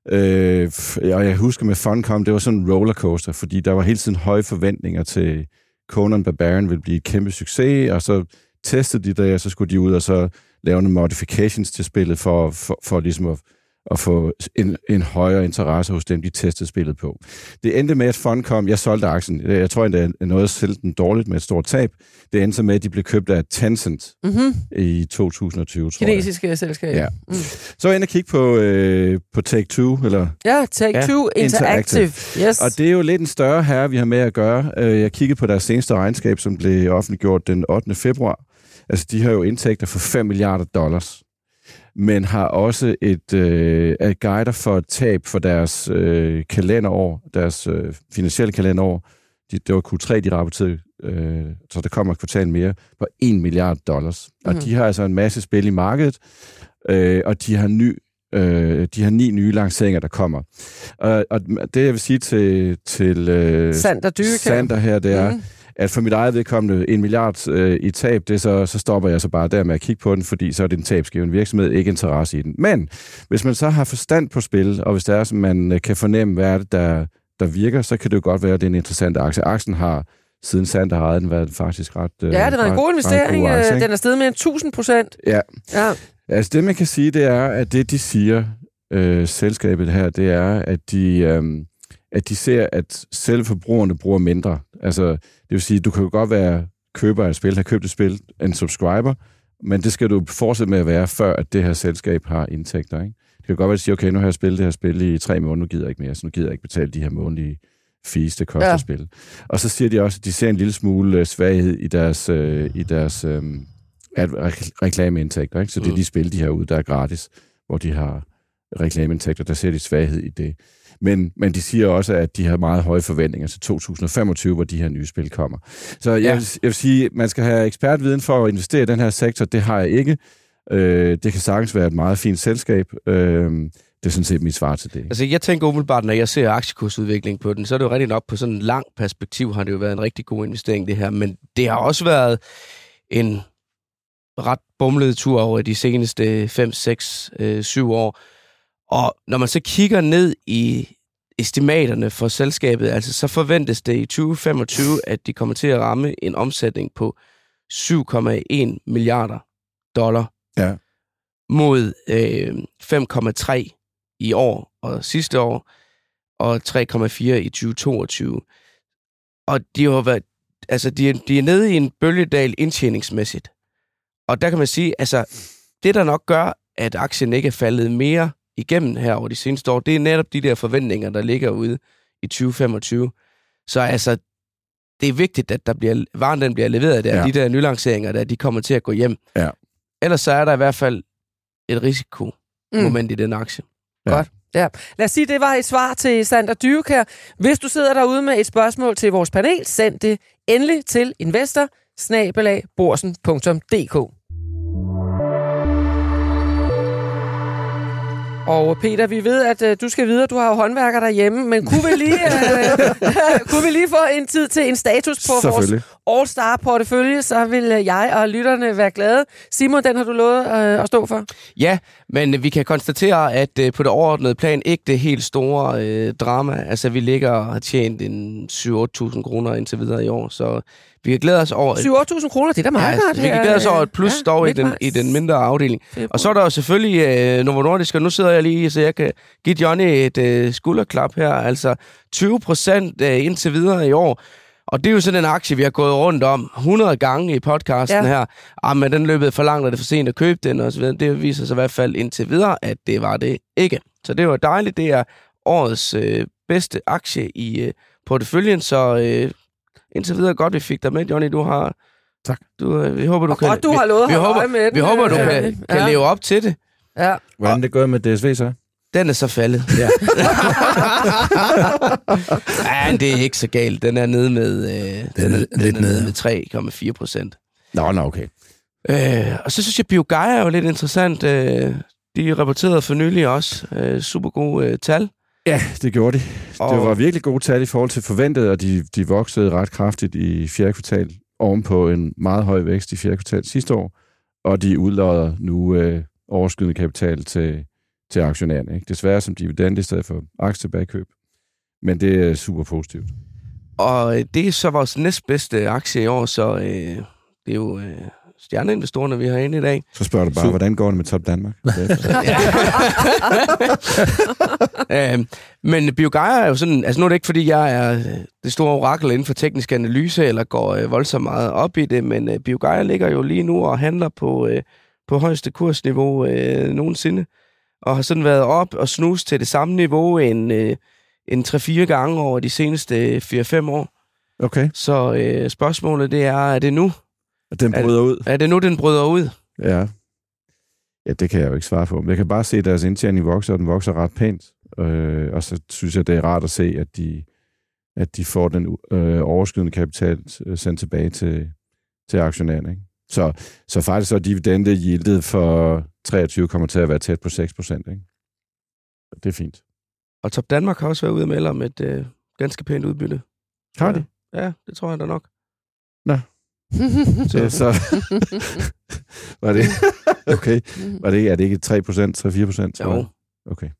Øh, og jeg husker med Funcom, det var sådan en rollercoaster, fordi der var hele tiden høje forventninger til Conan Barbarian ville blive et kæmpe succes, og så testede de det, og så skulle de ud og så lave nogle modifications til spillet for, for, for ligesom at at få en, en højere interesse hos dem, de testede spillet på. Det endte med, at Funcom, jeg solgte aktien, jeg tror endda, er noget selv den dårligt med et stort tab. Det endte med, at de blev købt af Tencent mm-hmm. i 2020, tror Kinesiske jeg. selskab. Ja. Mm. Så inde og kigge på, øh, på Take-Two, eller... Ja, Take-Two ja, Interactive. Interactive. Yes. Og det er jo lidt en større herre, vi har med at gøre. Øh, jeg kiggede på deres seneste regnskab, som blev offentliggjort den 8. februar. Altså, de har jo indtægter for 5 milliarder dollars men har også et øh, et guider for et tab for deres øh, kalenderår, deres øh, finansielle kalenderår. De, det var Q3, de rapporterede, øh, så der kommer et kvartal mere, på 1 milliard dollars. Mm. Og mhm. de har altså en masse spil i markedet, øh, og de har ny Øh, de har ni nye lanceringer, der kommer. Og, og det, jeg vil sige til, til øh, Sander, Sander her, det er, mm at for mit eget vedkommende en milliard øh, i tab, det så, så stopper jeg så bare der med at kigge på den, fordi så er det en tabsgivende virksomhed, ikke interesse i den. Men hvis man så har forstand på spil, og hvis der er, som man øh, kan fornemme, hvad er det, der, der virker, så kan det jo godt være, at det er en interessant aktie. Aktien har siden Sander har den været faktisk ret... Øh, ja, det var en god investering. God aktie, den er steget med en 1000 procent. Ja. ja. Altså det, man kan sige, det er, at det, de siger, øh, selskabet her, det er, at de, øh, at de ser, at selv forbrugerne bruger mindre. Altså, det vil sige, du kan jo godt være køber af et spil, have købt et spil, en subscriber, men det skal du fortsætte med at være, før at det her selskab har indtægter. Ikke? Det kan godt være, at sige, okay, nu har jeg spillet det her spil i tre måneder, nu gider jeg ikke mere, så nu gider jeg ikke betale de her månedlige fees, det koster ja. at spille. Og så siger de også, at de ser en lille smule øh, svaghed i deres, øh, i deres øh, reklameindtægter. Ikke? Så det er mm. de spil, de har ude, der er gratis, hvor de har reklameindtægter, der ser de svaghed i det. Men, men de siger også, at de har meget høje forventninger til 2025, hvor de her nye spil kommer. Så jeg, ja. vil, jeg vil sige, man skal have ekspertviden for at investere i den her sektor. Det har jeg ikke. Øh, det kan sagtens være et meget fint selskab. Øh, det er sådan set mit svar til det. Altså, jeg tænker umiddelbart, når jeg ser aktiekursudvikling på den, så er det jo rigtig nok på sådan en lang perspektiv, har det jo været en rigtig god investering, det her. Men det har også været en ret bumlet tur over de seneste 5, 6, 7 år. Og når man så kigger ned i estimaterne for selskabet, altså så forventes det i 2025, at de kommer til at ramme en omsætning på 7,1 milliarder dollar ja. mod øh, 5,3 i år og sidste år, og 3,4 i 2022. Og de har været, altså de, de er nede i en bølgedal indtjeningsmæssigt. Og der kan man sige, altså det der nok gør, at aktien ikke er faldet mere igennem her over de seneste år, det er netop de der forventninger, der ligger ude i 2025. Så altså, det er vigtigt, at der bliver, varen den bliver leveret der, ja. de der nylanceringer der, de kommer til at gå hjem. Ja. Ellers så er der i hvert fald et risikomoment mm. i den aktie. Ja. Godt. Ja. Lad os sige, det var et svar til Sander Dyrkær. Hvis du sidder derude med et spørgsmål til vores panel, send det endelig til investor Og Peter, vi ved, at øh, du skal videre. Du har jo håndværker derhjemme, men kunne vi lige, øh, (laughs) kunne vi lige få en tid til en status på vores all-star portefølje, så vil øh, jeg og lytterne være glade. Simon, den har du lovet øh, at stå for. Ja, men vi kan konstatere, at øh, på det overordnede plan ikke det helt store øh, drama. Altså, vi ligger og har tjent en 7-8.000 kroner indtil videre i år, så vi kan glæde os over... 7-8.000 kroner, det er da meget ja, godt. Vi kan glæde os over et plus ja, dog i den, i den mindre afdeling. Og så er der jo selvfølgelig øh, Novo Nordisk, og nu sidder jeg lige, så jeg kan give Johnny et øh, skulderklap her. Altså 20 procent øh, indtil videre i år. Og det er jo sådan en aktie, vi har gået rundt om 100 gange i podcasten ja. her. Ah, men den løbet for langt, og det er for sent at købe den, og så videre. Det viser sig i hvert fald indtil videre, at det var det ikke. Så det var dejligt. Det er årets øh, bedste aktie i øh, porteføljen, så øh, indtil videre godt, vi fik dig med, Johnny. Du har... Tak. Du, øh, vi håber, du og kan... godt, du har lovet vi, vi håber, med den. Vi håber, du ja. kan, kan ja. leve op til det. Ja. Hvordan det gået med DSV så? Den er så faldet. Ja. (laughs) ja, det er ikke så galt. Den er nede med, øh, den er, lidt den er nede nede. med 3,4 procent. Nå, nå, okay. Øh, og så synes jeg, Biogaia er jo lidt interessant. Øh, de rapporterede for nylig også øh, super gode øh, tal. Ja, det gjorde de. Og- Det var virkelig gode tal i forhold til forventet, og de, de voksede ret kraftigt i fjerde kvartal, ovenpå en meget høj vækst i fjerde kvartal sidste år, og de udlodder nu øh, overskydende kapital til, til aktionærerne. Ikke? Desværre som dividend i stedet for aktietilbagekøb. Men det er super positivt. Og øh, det er så vores næstbedste aktie i år, så øh, det er jo øh, stjerneinvestorerne, vi har inde i dag. Så spørger du bare, Super. hvordan går det med Top Danmark? (laughs) (laughs) øh, men Biogaia er jo sådan, altså nu er det ikke, fordi jeg er øh, det store orakel inden for teknisk analyse, eller går øh, voldsomt meget op i det, men øh, Biogaia ligger jo lige nu og handler på, øh, på højeste kursniveau øh, nogensinde, og har sådan været op og snus til det samme niveau en, øh, en 3-4 gange over de seneste 4-5 år. Okay, Så øh, spørgsmålet det er, er det nu? og den Er bryder ud. Er det nu, den bryder ud? Ja. ja, det kan jeg jo ikke svare på. Men jeg kan bare se, at deres indtjening vokser, og den vokser ret pænt. Øh, og så synes jeg, det er rart at se, at de, at de får den øh, overskydende kapital øh, sendt tilbage til, til aktionærerne. Ikke? Så, så faktisk så er dividende yieldet for 23 kommer til at være tæt på 6 procent. Det er fint. Og Top Danmark har også været ude og melde om et øh, ganske pænt udbytte. Har de? Ja, det tror jeg da nok. (laughs) Så, så (laughs) var det... (laughs) Okay. Var det er det ikke 3 procent, 3-4 procent? Jo. Okay.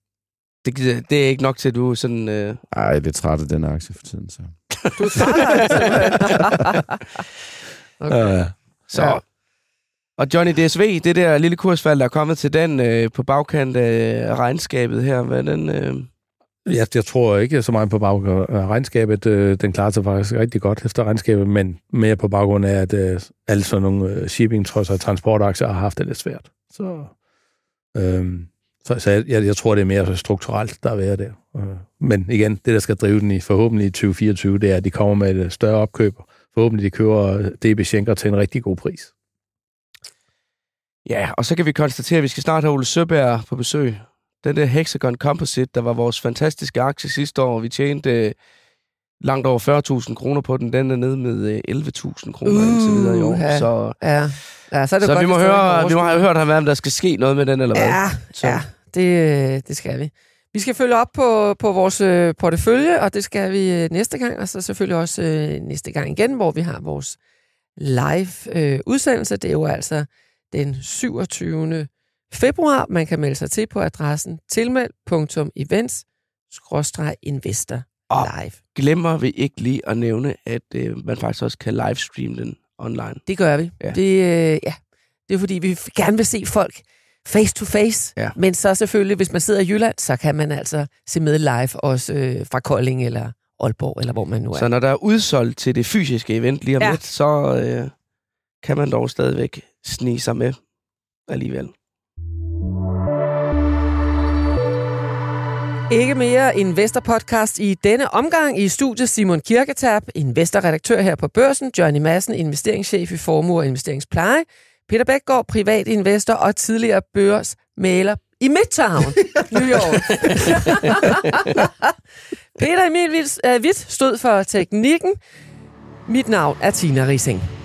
Det, det er ikke nok til, at du sådan... Øh... Ej, jeg er lidt træt af den aktie for tiden, så... Du er træt, altså. okay. Ja. Så. Ja. Og Johnny DSV, det der lille kursfald, der er kommet til den øh, på bagkant af regnskabet her, hvad den... Øh... Jeg, jeg tror ikke så meget på baggrund af regnskabet. Øh, Den klarer sig faktisk rigtig godt efter regnskabet, men mere på baggrund af, at øh, alle sådan nogle øh, shipping, trods og transportaktier har haft det lidt svært. Så, øhm, så, så jeg, jeg, tror, det er mere strukturelt, der er ved der. Men igen, det, der skal drive den i forhåbentlig i 2024, det er, at de kommer med et større opkøb. Forhåbentlig de køber øh, DB Schenker til en rigtig god pris. Ja, og så kan vi konstatere, at vi skal snart have Ole Søberg på besøg. Den der Hexagon Composite, der var vores fantastiske aktie sidste år. Vi tjente øh, langt over 40.000 kroner på den. Den er nede med øh, 11.000 kroner Uh, indtil videre i år. ja. Så, Ja. ja, så er det så godt, vi må høre, vi må have hørt ham, om der skal ske noget med den, eller hvad? Ja, Så. ja det, det skal vi. Vi skal følge op på, på vores øh, portefølje, og det skal vi øh, næste gang, og så selvfølgelig også øh, næste gang igen, hvor vi har vores live øh, udsendelse. Det er jo altså den 27. februar. Man kan melde sig til på adressen tilmeld.events-investor Og- live. Glemmer vi ikke lige at nævne, at øh, man faktisk også kan livestreame den online. Det gør vi. Ja. Det, øh, ja. det er fordi, vi gerne vil se folk face to face. Ja. Men så selvfølgelig, hvis man sidder i Jylland, så kan man altså se med live også øh, fra Kolding eller Aalborg, eller hvor man nu er. Så når der er udsolgt til det fysiske event lige om Ja. lidt, så øh, kan man dog stadigvæk snige sig med alligevel. Ikke mere Investor-podcast i denne omgang. I studiet Simon Kirketab, investorredaktør her på Børsen, Johnny Madsen, investeringschef i Formue og Investeringspleje, Peter Bækgaard, privat investor og tidligere børsmaler i Midtown, (laughs) New York. Peter Emil øh, Witt stod for teknikken. Mit navn er Tina Rising.